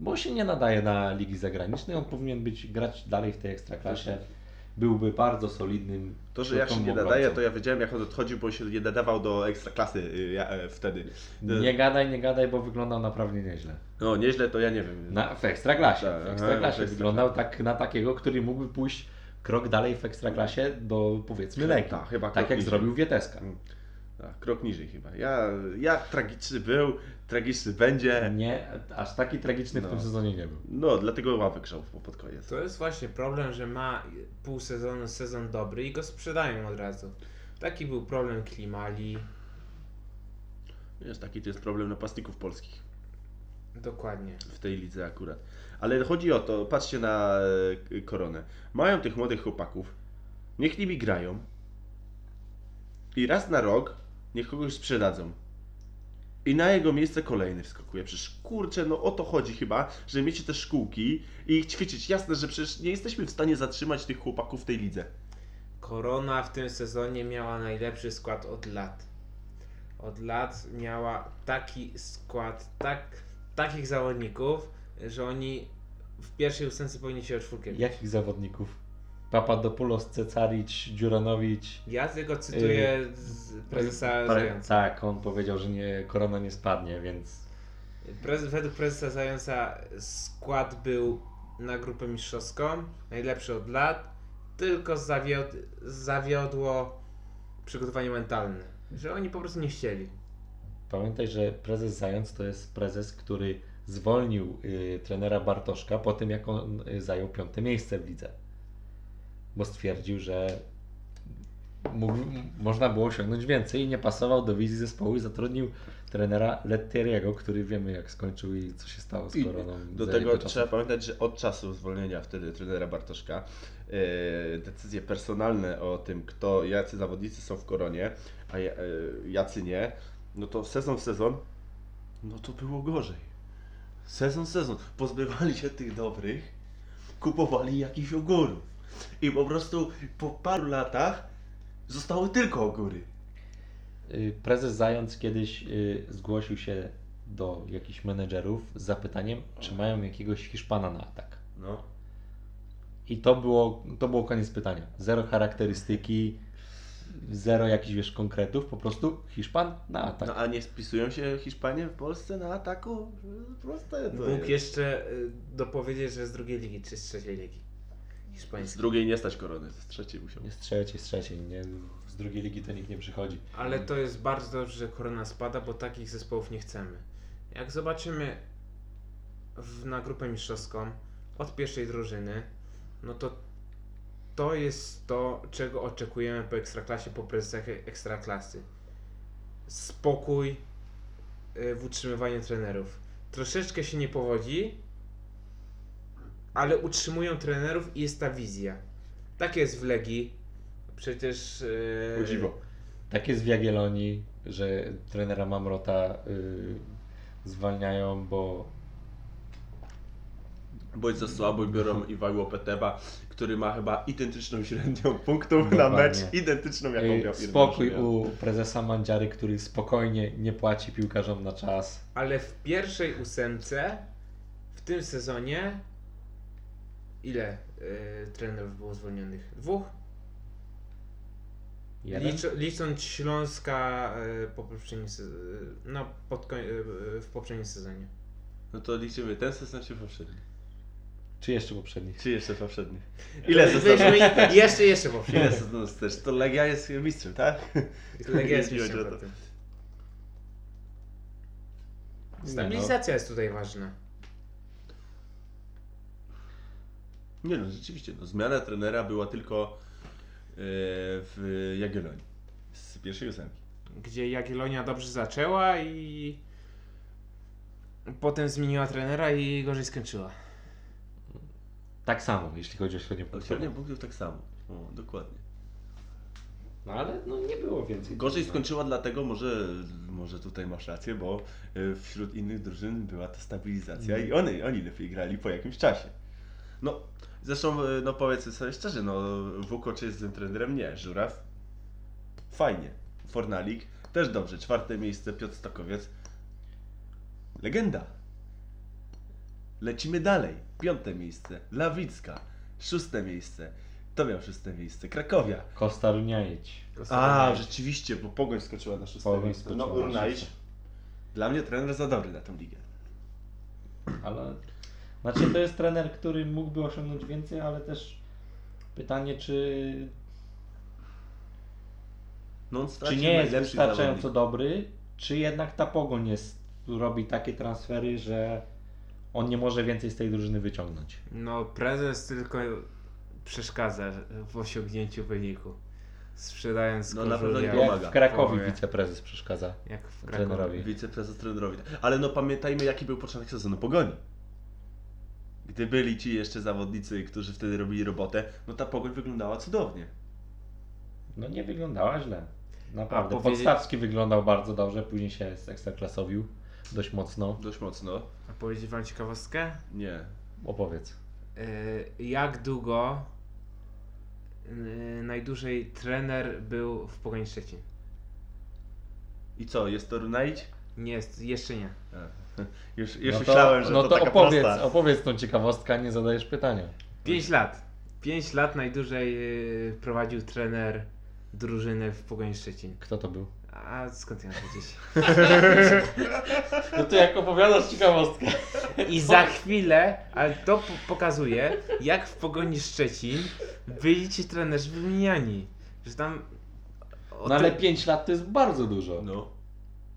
Bo się nie nadaje na ligi zagraniczne, on powinien być grać dalej w tej ekstraklasie. Byłby bardzo solidnym. To, że ja się nie obrońcą. to ja wiedziałem jak on odchodził, bo się nie nadawał do ekstraklasy y, ja, e, wtedy. Nie gadaj, nie gadaj, bo wyglądał naprawdę nieźle. No nieźle to ja nie wiem. Na, w ekstraklasie. Tak, w ekstraklasie wyglądał tak na takiego, który mógłby pójść krok dalej w ekstraklasie do powiedzmy Legii. Tak, chyba tak jak zrobił Wieteska. Tak, krok niżej chyba. Ja, ja tragiczny był, tragiczny będzie. Nie, aż taki tragiczny w No. tym sezonie nie był. No, dlatego ławek grzał pod koniec. To jest właśnie problem, że ma pół sezonu, sezon dobry i go sprzedają od razu. Taki był problem Klimali. Wiesz, taki to jest problem napastników polskich Dokładnie. w tej lidze akurat. Ale chodzi o to, patrzcie na e, koronę. Mają tych młodych chłopaków, niech nimi grają i raz na rok niech kogoś sprzedadzą. I na jego miejsce kolejny wskakuje. Przecież kurczę, no o to chodzi chyba, że miecie te szkółki i ich ćwiczyć. Jasne, że przecież nie jesteśmy w stanie zatrzymać tych chłopaków w tej lidze. Korona w tym sezonie miała najlepszy skład od lat. Od lat miała taki skład, tak, takich zawodników, że oni w pierwszej ósemce powinni się o czwórkę. Jakich zawodników? Papadopoulos, Cecaric, Dziuranowicz. Ja tylko cytuję z prezesa Zająca. Tak, on powiedział, że nie, korona nie spadnie, więc Prez, według prezesa Zająca skład był na grupę mistrzowską, najlepszy od lat, tylko zawiod, zawiodło przygotowanie mentalne, że oni po prostu nie chcieli. pamiętaj, że prezes Zając to jest prezes, który zwolnił y, trenera Bartoszka po tym, jak on y, zajął piąte miejsce w lidze. Bo stwierdził, że mógł, można było osiągnąć więcej i nie pasował do wizji zespołu i zatrudnił trenera Lettieriego, który wiemy jak skończył i co się stało z I koroną. Do za tego czasów. trzeba pamiętać, że od czasu zwolnienia wtedy trenera Bartoszka e, decyzje personalne o tym, kto, jacy zawodnicy są w koronie, a e, jacy nie, no to sezon w sezon, no to było gorzej. Sezon w sezon. Pozbywali się tych dobrych, kupowali jakichś ogórów. I po prostu po paru latach zostały tylko ogóry. Y, Prezes Zając kiedyś y, zgłosił się do jakichś menedżerów z zapytaniem, czy mają jakiegoś Hiszpana na atak. No. I to było, to było koniec pytania. Zero charakterystyki, zero jakichś wiesz konkretów, po prostu Hiszpan na atak. No a nie spisują się Hiszpanie w Polsce na ataku? Proste to Mógł jest. jeszcze y, dopowiedzieć, że z drugiej ligi czy z trzeciej ligi Z hiszpańskiej. drugiej nie stać korony, z trzeciej musiał. Z trzeciej, z trzeciej, nie? Z drugiej ligi to nikt nie przychodzi. Ale to jest bardzo dobrze, że korona spada, bo takich zespołów nie chcemy. Jak zobaczymy w, na grupę mistrzowską od pierwszej drużyny, no to to jest to, czego oczekujemy po ekstraklasie, po prezesach ekstraklasy. Spokój y, w utrzymywaniu trenerów. Troszeczkę się nie powodzi, ale utrzymują trenerów i jest ta wizja. Tak jest w Legii. Przecież... Yy, dziwo. Tak jest w Jagiellonii, że trenera Mamrota y, zwalniają, bo Bądź za słabo i biorą Iwajło Peteba, który ma chyba identyczną średnią punktów na Dokładnie. mecz, identyczną jaką y, miał spokój u prezesa Mandziary, który spokojnie nie płaci piłkarzom na czas. Ale w pierwszej ósemce w tym sezonie ile y, trenerów było zwolnionych? Dwóch? Licz, licząc Śląska y, po poprzednim se- y, no, pod, koń- y, w poprzednim sezonie. No to liczymy ten sezon czy poprzedni? Czy jeszcze poprzedni? Czy jeszcze poprzedni? Ile To sezonów? weźmy i- Jeszcze, jeszcze poprzedni. Ile sezonów też? To Legia jest mistrzem, tak? Legia jest Jeśli chodzi mistrzem o to. po tym. Stabilizacja jest tutaj ważna. Nie no, rzeczywiście, no, zmiana trenera była tylko e, w Jagiellonii z pierwszej ósemki. Gdzie Jagiellonia dobrze zaczęła i potem zmieniła trenera i gorzej skończyła. tak samo, jeśli chodzi o średnią Średnia punktową. punktów tak samo. O, dokładnie. No ale no, nie było więcej. Gorzej skończyła dlatego, może, może tutaj masz rację, bo y, wśród innych drużyn była ta stabilizacja i oni, oni lepiej grali po jakimś czasie. No, zresztą, y, no powiedzmy sobie szczerze, no Wukoc jest tym trenerem, nie, Żuraw, fajnie. Fornalik, też dobrze, czwarte miejsce, Piotr Stokowiec, legenda. Lecimy dalej, piąte miejsce, Lawicka, szóste miejsce, to miał szóste miejsce, Krakowia, Kosta Runiaić. a, rzeczywiście, bo Pogoń skoczyła na szóste Pogoń miejsce. No, skoczyła na Urnaić. szóste. Dla mnie trener za dobry na tą ligę. Ale znaczy to jest trener, który mógłby osiągnąć więcej, ale też pytanie, czy, No, on czy nie jest wystarczająco dobry, czy jednak ta pogoń jest, robi takie transfery, że on nie może więcej z tej drużyny wyciągnąć. No, prezes tylko przeszkadza w osiągnięciu wyniku. Sprzedając No, na pewno nie jak pomaga. W Krakowie połowie, wiceprezes przeszkadza. Jak w trenerowi. Krakowie. Wiceprezes trenerowi. Ale no pamiętajmy, jaki był początek sezonu Pogoni. Gdy byli ci jeszcze zawodnicy, którzy wtedy robili robotę, no ta Pogoń wyglądała cudownie. No nie wyglądała źle. Naprawdę. A powiedzieć- Podstawski wyglądał bardzo dobrze, później się zekstraklasowił dość mocno. Dość mocno. A powiedzieć wam ciekawostkę? Nie. Opowiedz. Yy, jak długo yy, najdłużej trener był w Pogoni Szczecin? I co, jest to Runaić? Nie, jest, jeszcze nie. A. Już, już no to, myślałem, że no to, to taka opowiedz, prosta. opowiedz tą ciekawostkę, a nie zadajesz pytania. 5 lat. 5 lat najdłużej yy, prowadził trener drużyny w Pogoni Szczecin. Kto to był? A skąd ja mam wiedzieć? No to jak opowiadasz ciekawostkę. I za chwilę, ale to po- pokazuje, jak w Pogoni Szczecin byli ci trenerzy wymieniani. Że tam... No ale te- 5 lat to jest bardzo dużo. No,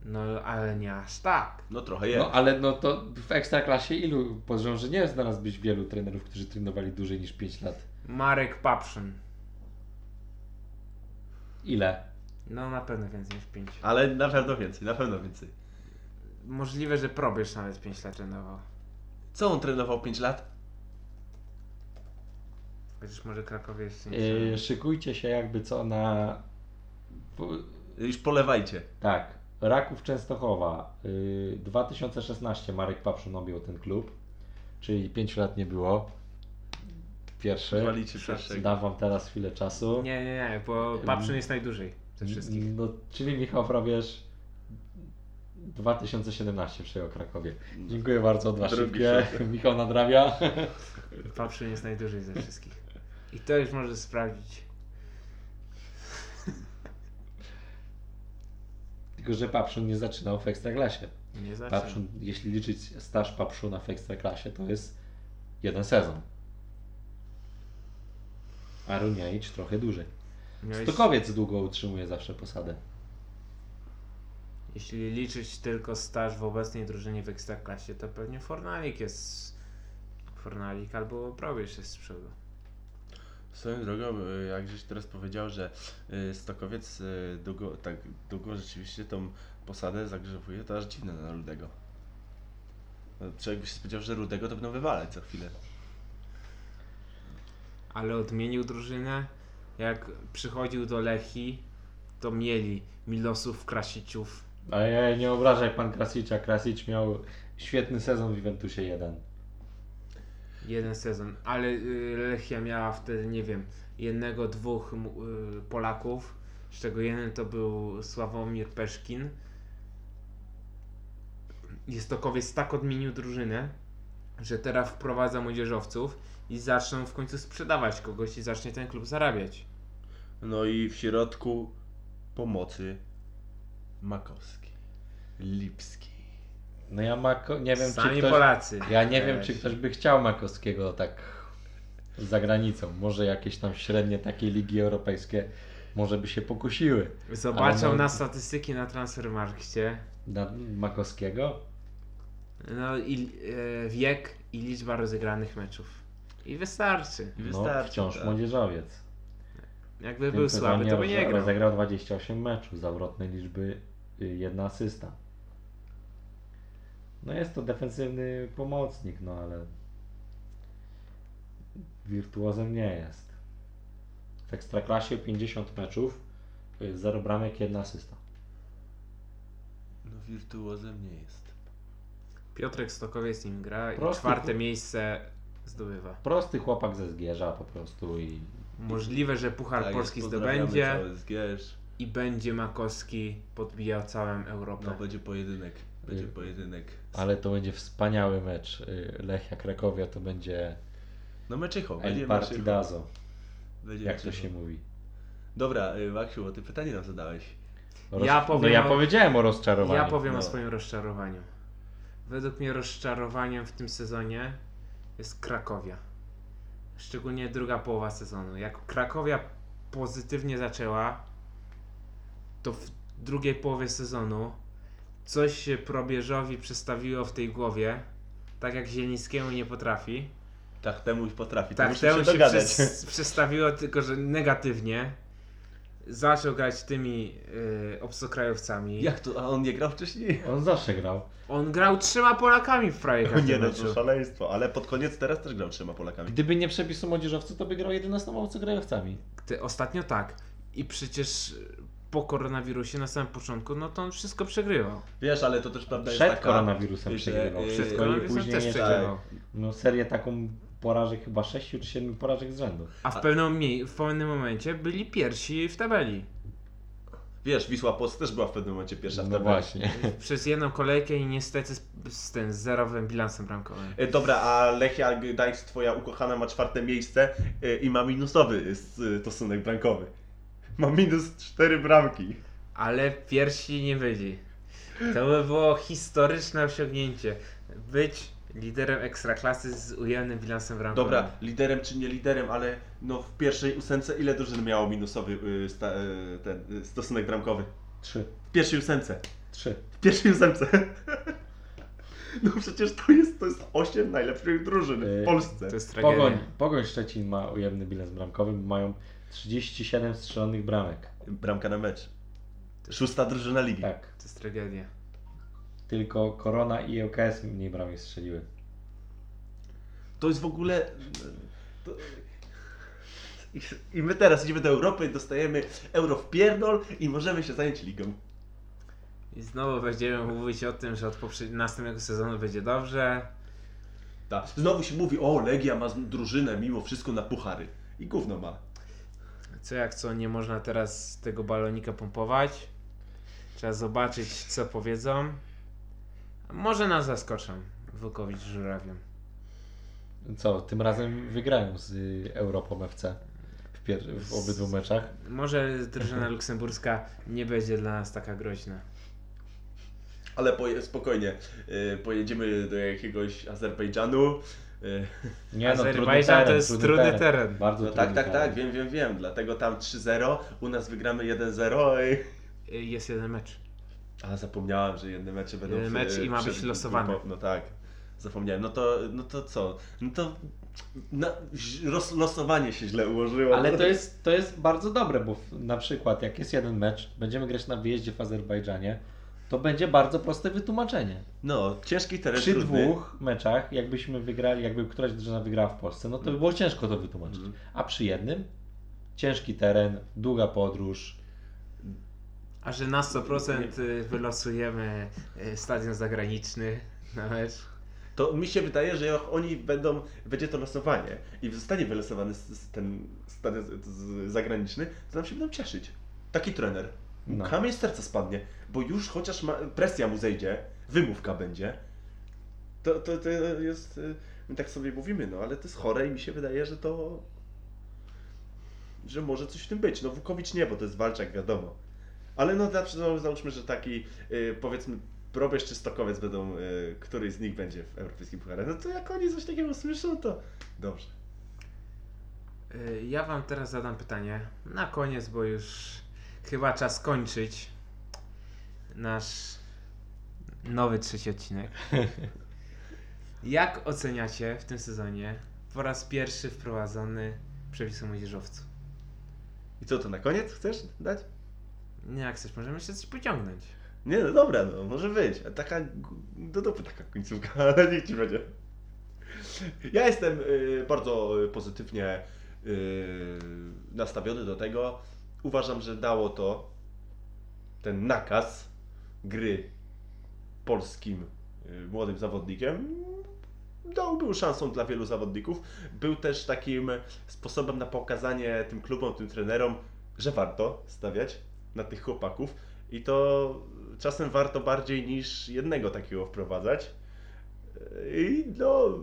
No ale nie aż tak. no trochę jest. No ale no to w ekstraklasie ilu, podejrzewam, że nie znalazłbyś wielu trenerów, którzy trenowali dłużej niż 5 lat. Marek Papszyn. Ile? No na pewno więcej niż 5. Ale na pewno więcej, na pewno więcej. Możliwe, że probierz nawet 5 lat trenował. Co on trenował 5 lat? Chociaż może Krakowie jeszcze nie. Yy, szykujcie się jakby co na... Już polewajcie. Tak, Raków Częstochowa. Yy, 2016 Marek Papszun objął ten klub, czyli 5 lat nie było. Pierwszy. Walicie pierwszego. Dam wam teraz chwilę czasu. Nie, nie, nie, bo Papszyn jest najdłużej ze wszystkich. No, czyli Michał Probierz 2017 przejął Krakowie. Dziękuję bardzo, dwa szybkie. Michał nadrabia. Papszyn jest najdłużej ze wszystkich. I to już może sprawdzić. Tylko, że Papszun nie zaczynał w Ekstraklasie. Nie zaczynam. Papszun, jeśli liczyć staż Papszuna w Ekstraklasie, to jest jeden sezon. A Runiaić trochę dłużej. Miałeś, Stokowiec długo utrzymuje zawsze posadę. jeśli liczyć tylko staż w obecnej drużynie w Ekstraklasie, to pewnie Fornalik jest... Fornalik albo Probierz jest z przodu. Swoją drogą, y, jak żeś teraz powiedział, że y, Stokowiec y, długo, tak długo rzeczywiście tą posadę zagrzewuje, to aż dziwne na Rudego. No, Człowiek by się spodziewał, że Rudego to będą wywalać co chwilę. ale odmienił drużynę. Jak przychodził do Lechi, to mieli Milosów, Krasiciów. Ja nie obrażaj pan Krasicza. Krasic miał świetny sezon w Juventusie 1. Jeden sezon, ale y, Lechia miała wtedy, nie wiem, jednego, dwóch y, Polaków, z czego jeden to był Sławomir Peszkin. Stokowiec tak odmienił drużynę, że teraz wprowadza młodzieżowców i zaczną w końcu sprzedawać kogoś i zacznie ten klub zarabiać. No i w środku pomocy Makowski, Lipski. No ja Mako, nie wiem Sami czy ktoś, Polacy. Ja nie wiem czy ktoś by chciał Makowskiego tak za granicą. Może jakieś tam średnie takie ligi europejskie może by się pokusiły Zobaczą no- na statystyki na Transfermarkcie. na Makowskiego. No i e, wiek i liczba rozegranych meczów. I wystarczy. I No, wystarczy. wciąż tak. młodzieżowiec. Jakby był słaby, to by nie grał. Rozegrał 28 meczów, zawrotnej liczby y, jedna asysta. No jest to defensywny pomocnik, no ale Wirtuozem nie jest. W Ekstraklasie 50 meczów, to jest 0 bramek, jedna asysta. No wirtuozem nie jest. Piotrek Stokowiec z nim gra i Prosty czwarte chłop- miejsce zdobywa. Prosty chłopak ze Zgierza po prostu i Możliwe, że Puchar Tak Polski zdobędzie cały Zgierz. i będzie Makowski podbijał całą Europę. No będzie pojedynek. Będzie Y, pojedynek. ale to będzie wspaniały mecz. Y, Lechia Krakowia to będzie No meczycho, El. Partidazo, Będzie jak to meczycho. się mówi. Dobra, y, Maksiu, bo ty pytanie nam zadałeś. Roz... Ja powiem no ja o- powiedziałem o rozczarowaniu. Ja powiem no. o swoim rozczarowaniu. Według mnie rozczarowaniem w tym sezonie jest Krakowia. Szczególnie druga połowa sezonu. Jak Krakowia pozytywnie zaczęła, to w drugiej połowie sezonu coś się probierzowi przestawiło w tej głowie, tak jak Zielińskiemu nie potrafi. Tak, temu potrafi. to Tak, temu się się przez, przestawiło, tylko że negatywnie. Zaczął grać tymi y, obcokrajowcami. Jak to? A on nie grał wcześniej? On zawsze grał. On grał trzema Polakami w prawie Nie każdym no, meczu. to szaleństwo. Ale pod koniec teraz też grał trzema Polakami. Gdyby nie przepisu młodzieżowcy, to by grał 11 obcokrajowcami. Ty, ostatnio tak. I przecież po koronawirusie na samym początku, no to on wszystko przegrywał. Wiesz, ale to też prawda Przed jest taka... koronawirusem przegrywał. Przed Przed kolei koronawirusem później też jeszcze- przegrywał. No serię taką porażek chyba 6 czy 7 porażek z rzędu. A w pewnym, w pewnym momencie byli pierwsi w tabeli. Wiesz, Wisła Płock też była w pewnym momencie pierwsza w No tabeli. właśnie. Przez jedną kolejkę i niestety z, z tym zerowym bilansem bramkowym. E, Dobra, a Lechia Gdańsk, twoja ukochana, ma czwarte miejsce e, i ma minusowy e, stosunek bramkowy. Ma minus cztery bramki. Ale pierwsi nie byli. To by było historyczne osiągnięcie. Być liderem ekstraklasy z ujemnym bilansem bramkowym. Dobra, liderem czy nie liderem, ale no w pierwszej ósemce ile drużyn miało minusowy y, sta, y, ten y, stosunek bramkowy? 3. W pierwszej ósemce. 3. W pierwszej ósemce. No przecież to jest, to jest 8 najlepszych drużyn w Polsce. To jest tragedia. Pogoń, Pogoń Szczecin ma ujemny bilans bramkowy, bo mają 37 strzelonych bramek. Bramka na mecz. Szósta drużyna ligi. Tak. To jest tragedia. Tylko Korona i ŁKS mniej bramek strzeliły. To jest w ogóle. To... I- my teraz idziemy do Europy, dostajemy euro w pierdol i możemy się zająć ligą. I znowu będziemy mówić o tym, że od następnego sezonu będzie dobrze. Ta. Znowu się mówi, o Legia ma drużynę mimo wszystko na puchary. I gówno ma. Co jak co, nie można teraz tego balonika pompować. Trzeba zobaczyć, co powiedzą. Może nas zaskoczą Wukowicz Żurawiem. Co, tym razem wygrają z Europą FC w, pier- w obydwu meczach. Może drużyna luksemburska nie będzie dla nas taka groźna. Ale poje, spokojnie, y, pojedziemy do jakiegoś Azerbejdżanu. Y, Nie no, trudny Azerbejdżan to teren, jest trudny teren. Bardzo no trudny tak, tak, teren. tak, wiem, wiem, wiem. Dlatego tam 3-0, u nas wygramy 1-0 i... Y, Jest jeden mecz. A zapomniałem, że jedne mecze będą Jeden w- mecz i ma przed być losowany. grupą. No tak, zapomniałem. No to, no to co? No to roz, losowanie się źle ułożyło. Ale to jest, to jest bardzo dobre, bo w- na przykład jak jest jeden mecz, będziemy grać na wyjeździe w Azerbejdżanie, to będzie bardzo proste wytłumaczenie. No, ciężki teren, Przy trudny. dwóch meczach, jakbyśmy wygrali, jakby któraś drużyna wygrała w Polsce, no to by było ciężko to wytłumaczyć. Mhm. A przy jednym, ciężki teren, długa podróż. A że na 100% y, wylosujemy y, stadion zagraniczny na mecz. To mi się wydaje, że jak oni będą, będzie to losowanie i zostanie wylosowany ten stadion zagraniczny, to nam się będą cieszyć. Taki trener. No. Kamień z serca spadnie, bo już chociaż ma, presja mu zejdzie, wymówka będzie, to, to, to jest, y, my tak sobie mówimy, no ale to jest chore i mi się wydaje, że to, że może coś w tym być. No Wukowicz nie, bo to jest walczak, wiadomo. Ale no, na przykład załóżmy, że taki, y, powiedzmy, Probierz czy Stokowiec będą, y, któryś z nich będzie w Europejskim Pucharze, no to jak oni coś takiego słyszą, to dobrze. Y, Ja Wam teraz zadam pytanie. Na koniec, bo już chyba czas kończyć nasz nowy trzeci odcinek. Jak oceniacie w tym sezonie po raz pierwszy wprowadzony przepis o młodzieżowcu? I co to na koniec chcesz dać? Nie, jak chcesz, możemy jeszcze coś pociągnąć. Nie, no dobra, no może być. A Taka do dupy taka końcówka, ale niech ci będzie. Ja jestem y, bardzo pozytywnie y, nastawiony do tego. Uważam, że dało to ten nakaz gry polskim y, młodym zawodnikiem. Dał, był szansą dla wielu zawodników. Był też takim sposobem na pokazanie tym klubom, tym trenerom, że warto stawiać na tych chłopaków i to czasem warto bardziej niż jednego takiego wprowadzać. I no,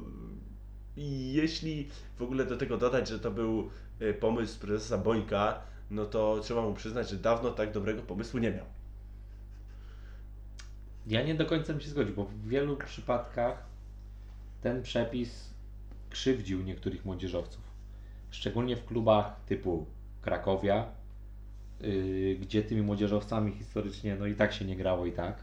jeśli w ogóle do tego dodać, że to był y, pomysł prezesa Bońka, no to trzeba mu przyznać, że dawno tak dobrego pomysłu nie miał. Ja nie do końca bym się zgodził, bo w wielu przypadkach ten przepis krzywdził niektórych młodzieżowców. Szczególnie w klubach typu Krakowia, yy, gdzie tymi młodzieżowcami historycznie no i tak się nie grało i tak.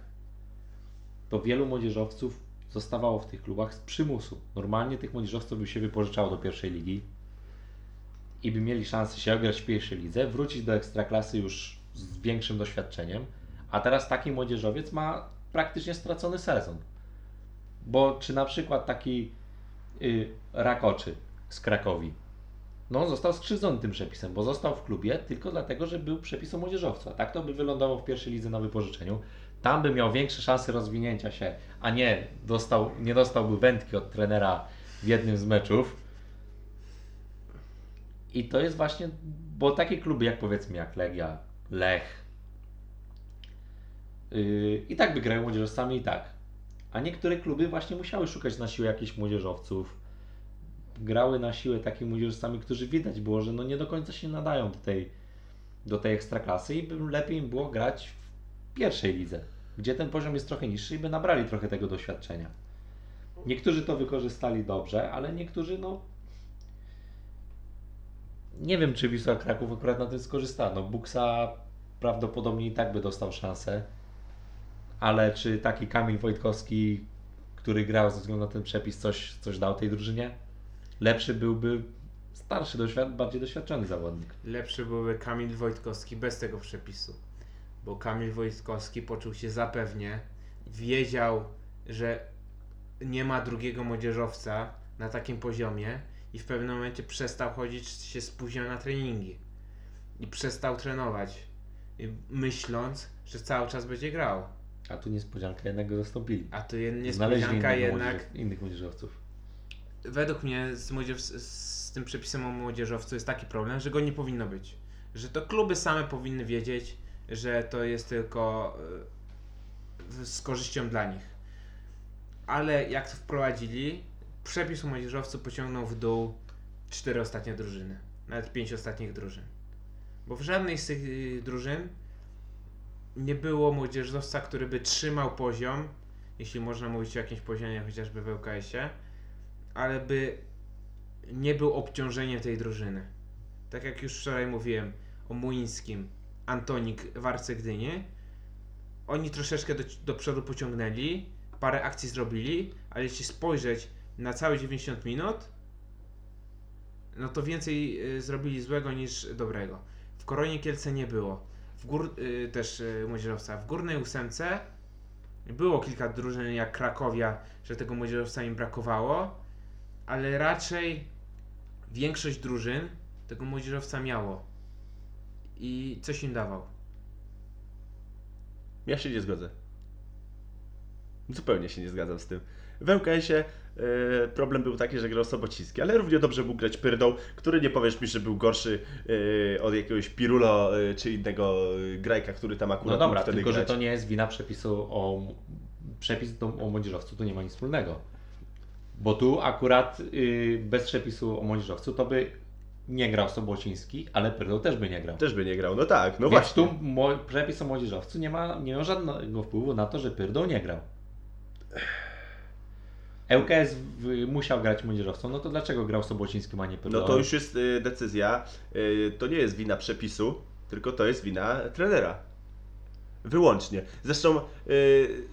To wielu młodzieżowców zostawało w tych klubach z przymusu. Normalnie tych młodzieżowców by się wypożyczało do pierwszej ligi i by mieli szansę się ograć w pierwszej lidze, wrócić do ekstraklasy już z większym doświadczeniem, a teraz taki młodzieżowiec ma praktycznie stracony sezon. Bo czy na przykład taki y, Rakoczy z Krakowi, no został skrzywdzony tym przepisem, bo został w klubie tylko dlatego, że był przepis o młodzieżowcu, a tak to by wylądował w pierwszej lidze na wypożyczeniu. Tam by miał większe szanse rozwinięcia się, a nie, dostał, nie dostałby wędki od trenera w jednym z meczów. I to jest właśnie, bo takie kluby jak powiedzmy jak Legia, Lech, yy, i tak by grają młodzieżowcami i tak. A niektóre kluby właśnie musiały szukać na siłę jakichś młodzieżowców. Grały na siłę takimi młodzieżowcami, którzy widać było, że no nie do końca się nadają do tej, do tej ekstraklasy i by lepiej im było grać w pierwszej lidze, gdzie ten poziom jest trochę niższy i by nabrali trochę tego doświadczenia. Niektórzy to wykorzystali dobrze, ale niektórzy no nie wiem, czy Wisła Kraków akurat na tym skorzysta. No, Buksa prawdopodobnie i tak by dostał szansę, ale czy taki Kamil Wojtkowski, który grał ze względu na ten przepis, coś, coś dał tej drużynie? Lepszy byłby starszy, doświad- bardziej doświadczony zawodnik. Lepszy byłby Kamil Wojtkowski bez tego przepisu. Bo Kamil Wojtkowski poczuł się zapewnie, wiedział, że nie ma drugiego młodzieżowca na takim poziomie i w pewnym momencie przestał chodzić, się spóźniał na treningi. I przestał trenować, y, myśląc, że cały czas będzie grał. A tu niespodzianka, jednak go zastąpili. A tu Znaleźli niespodzianka innego jednak młodzież- innych młodzieżowców. według mnie z, młodzież, z, z tym przepisem o młodzieżowcu jest taki problem, że go nie powinno być. Że to kluby same powinny wiedzieć, że to jest tylko y, z korzyścią dla nich. Ale jak to wprowadzili, przepis młodzieżowcu pociągnął w dół cztery ostatnie drużyny, nawet pięć ostatnich drużyn. Bo w żadnej z tych y, drużyn nie było młodzieżowca, który by trzymał poziom, jeśli można mówić o jakimś poziomie, chociażby w ŁKS-ie, ale by nie był obciążeniem tej drużyny. Tak jak już wczoraj mówiłem o Muińskim, Antonik w Arce oni troszeczkę do, do przodu pociągnęli, parę akcji zrobili, ale jeśli spojrzeć na całe 90 minut, no to więcej y, zrobili złego niż dobrego. W Koronie Kielce nie było. W gór, y, też y, młodzieżowca. W górnej ósemce było kilka drużyn jak Krakowia, że tego młodzieżowca im brakowało, ale raczej większość drużyn tego młodzieżowca miało i coś im dawał. Ja się nie zgodzę. Zupełnie się nie zgadzam z tym. W e, problem był taki, że grał Sobociński, ale równie dobrze mógł grać Pyrdą, który nie powiesz mi, że był gorszy e, od jakiegoś Pirulo e, czy innego e, grajka, który tam akurat No dobra, wtedy tylko że grać. to nie jest wina przepisu o przepis do, o młodzieżowcu, tu nie ma nic wspólnego. Bo tu akurat y, bez przepisu o młodzieżowcu to by nie grał Sobociński, ale Pyrdą też by nie grał. Też by nie grał, no tak, no Więc właśnie. tu mo, przepis o młodzieżowcu nie ma, nie ma żadnego wpływu na to, że Pyrdą nie grał. ŁKS musiał grać młodzieżowcą, no to dlaczego grał Sobocińskim, a nie Pyrdą? No to już jest y, decyzja, y, to nie jest wina przepisu, tylko to jest wina trenera. Wyłącznie. Zresztą y,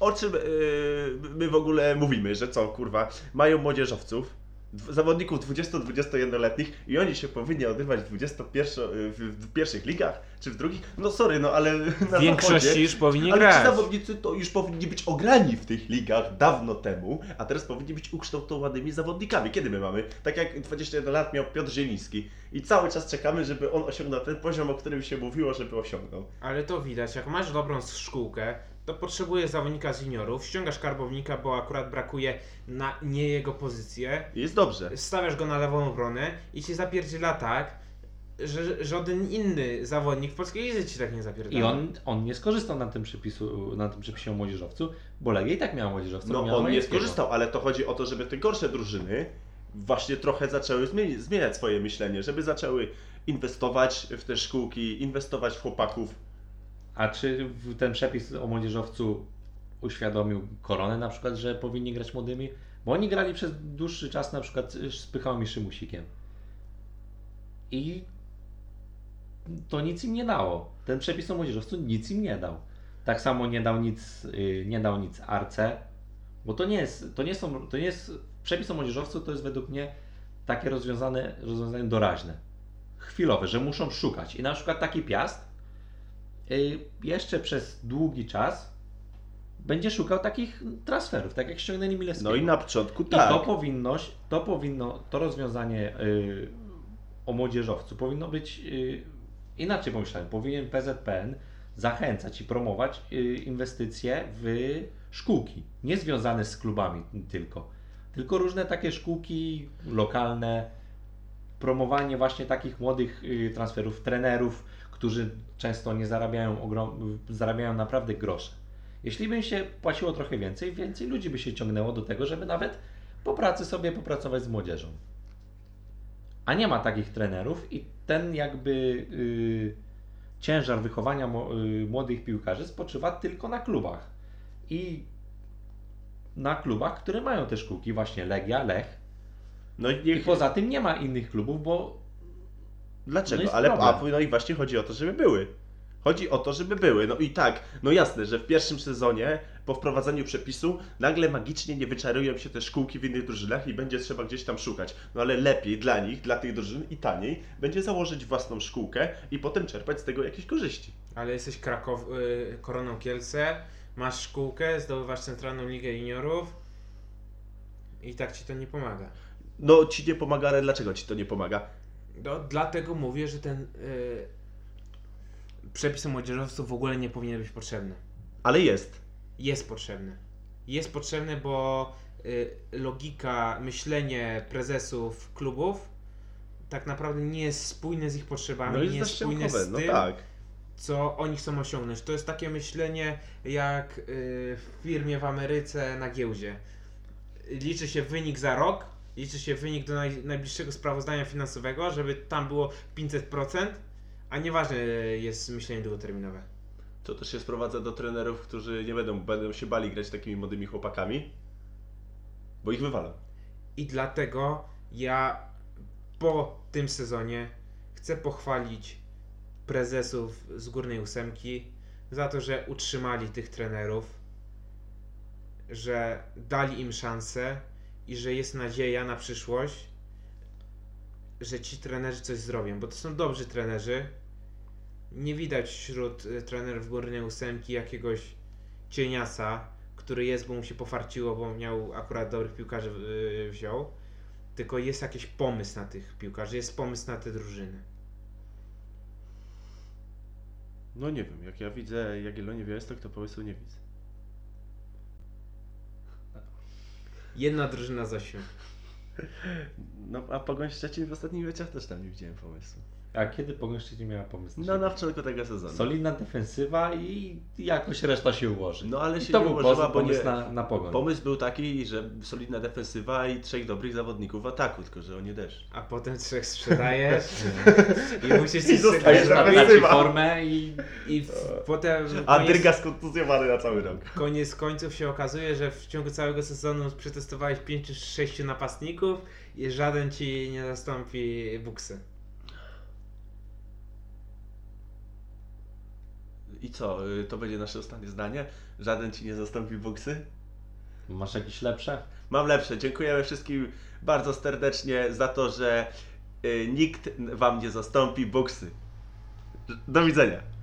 o czym my w ogóle mówimy, że co, kurwa, mają młodzieżowców, zawodników 20-21-letnich i oni się powinni odbywać w, 21, y, w, w pierwszych ligach, czy w drugich. No sorry, no ale na W większości zachodzie, już powinni ale grać. ci zawodnicy to już powinni być ograni w tych ligach dawno temu, a teraz powinni być ukształtowanymi zawodnikami. Kiedy my mamy? Tak jak 21 lat miał Piotr Zieliński i cały czas czekamy, żeby on osiągnął ten poziom, o którym się mówiło, żeby osiągnął. Ale to widać, jak masz dobrą szkółkę, to potrzebujesz zawodnika z juniorów, ściągasz karbownika, bo akurat brakuje na nie jego pozycję, jest dobrze. stawiasz go na lewą obronę i ci zapierdziela tak, że żaden inny zawodnik w polskiej lidze ci tak nie zapierdziela. I on, on nie skorzystał na tym, przepisu, na tym przepisie o młodzieżowcu, bo Legia i tak miała młodzieżowca. No miała on nie skorzystał, ale to chodzi o to, żeby te gorsze drużyny właśnie trochę zaczęły zmieni- zmieniać swoje myślenie, żeby zaczęły inwestować w te szkółki, inwestować w chłopaków. A czy ten przepis o młodzieżowcu uświadomił koronę na przykład, że powinni grać młodymi? Bo oni grali przez dłuższy czas na przykład z Pychałą i Szymusikiem. I to nic im nie dało. Ten przepis o młodzieżowcu nic im nie dał. Tak samo nie dał nic, y, nie dał nic Arce, bo to nie jest, to nie są, to nie jest, przepis o młodzieżowcu to jest według mnie takie rozwiązane, rozwiązanie doraźne, chwilowe, że muszą szukać. I na przykład taki Piast y, jeszcze przez długi czas będzie szukał takich transferów, tak jak ściągnęli Milewskiego. No i na początku I tak. to powinnoś, to powinno, to rozwiązanie y, o młodzieżowcu powinno być y, inaczej pomyślane. Powinien PZPN zachęcać i promować y, inwestycje w szkółki, nie związane z klubami tylko, tylko różne takie szkółki lokalne, promowanie właśnie takich młodych y, transferów, trenerów, którzy często nie zarabiają, ogrom, zarabiają naprawdę grosze. Jeśli by się płaciło trochę więcej, więcej ludzi by się ciągnęło do tego, żeby nawet po pracy sobie popracować z młodzieżą. A nie ma takich trenerów i ten jakby y, ciężar wychowania y, młodych piłkarzy spoczywa tylko na klubach. I na klubach, które mają te szkółki, właśnie Legia, Lech. No i I niech, poza tym nie ma innych klubów, bo dlaczego? no Ale a, no i właśnie chodzi o to, żeby były. Chodzi o to, żeby były. No i tak, no jasne, że w pierwszym sezonie po wprowadzeniu przepisu nagle magicznie nie wyczarują się te szkółki w innych drużynach i będzie trzeba gdzieś tam szukać. No ale lepiej dla nich, dla tych drużyn i taniej będzie założyć własną szkółkę i potem czerpać z tego jakieś korzyści. Ale jesteś Krakow, y, Koroną Kielce, masz szkółkę, zdobywasz Centralną Ligę Juniorów i tak ci to nie pomaga. No ci nie pomaga, ale dlaczego ci to nie pomaga? No, dlatego mówię, że ten y, przepis o młodzieżowców w ogóle nie powinien być potrzebny. Ale jest. Jest potrzebny. Jest potrzebny, bo y, logika, myślenie prezesów klubów tak naprawdę nie jest spójne z ich potrzebami, No nie jest spójne z no tym, tak. co oni chcą osiągnąć. To jest takie myślenie jak y, w firmie w Ameryce na giełdzie. Liczy się wynik za rok, liczy się wynik do naj, najbliższego sprawozdania finansowego, żeby tam było 500%, a nieważne jest myślenie długoterminowe. To też się sprowadza do trenerów, którzy nie będą, będą się bali grać takimi młodymi chłopakami, bo ich wywalą. I dlatego ja po tym sezonie chcę pochwalić prezesów z górnej ósemki za to, że utrzymali tych trenerów, że dali im szansę i że jest nadzieja na przyszłość, że ci trenerzy coś zrobią, bo to są dobrzy trenerzy. Nie widać wśród y, trenerów górnej ósemki jakiegoś cieniasa, który jest, bo mu się pofarciło, bo miał akurat dobrych piłkarzy yy, wziął. Tylko jest jakiś pomysł na tych piłkarzy, jest pomysł na te drużyny. No nie wiem, jak ja widzę Jagiellonię Białystok, to pomysłu nie widzę. Jedna drużyna z ośmiu. No a Pogoń Szczecin w ostatnich meczach też tam nie widziałem pomysłu. A kiedy Pogoń Szczecin miała pomysł? No na początku tego sezonu. Solidna defensywa i jakoś reszta się ułoży. No ale I się to nie był ułożyła, pomysł, bo pomysł nie... na, na Pogoń. Pomysł był taki, że solidna defensywa i trzech dobrych zawodników w ataku, tylko że oni też. A potem trzech sprzedajesz i musisz I coś zostajesz na formę i I w, potem A Dyrga skontuzjowany na cały rok. koniec końców się okazuje, że w ciągu całego sezonu przetestowałeś 5 czy 6 napastników i żaden ci nie zastąpi buksy. I co, y, to będzie nasze ostatnie zdanie? Żaden ci nie zastąpi boksy? Masz jakieś lepsze? Mam lepsze. Dziękujemy wszystkim bardzo serdecznie za to, że y, nikt Wam nie zastąpi Buksy. Do widzenia.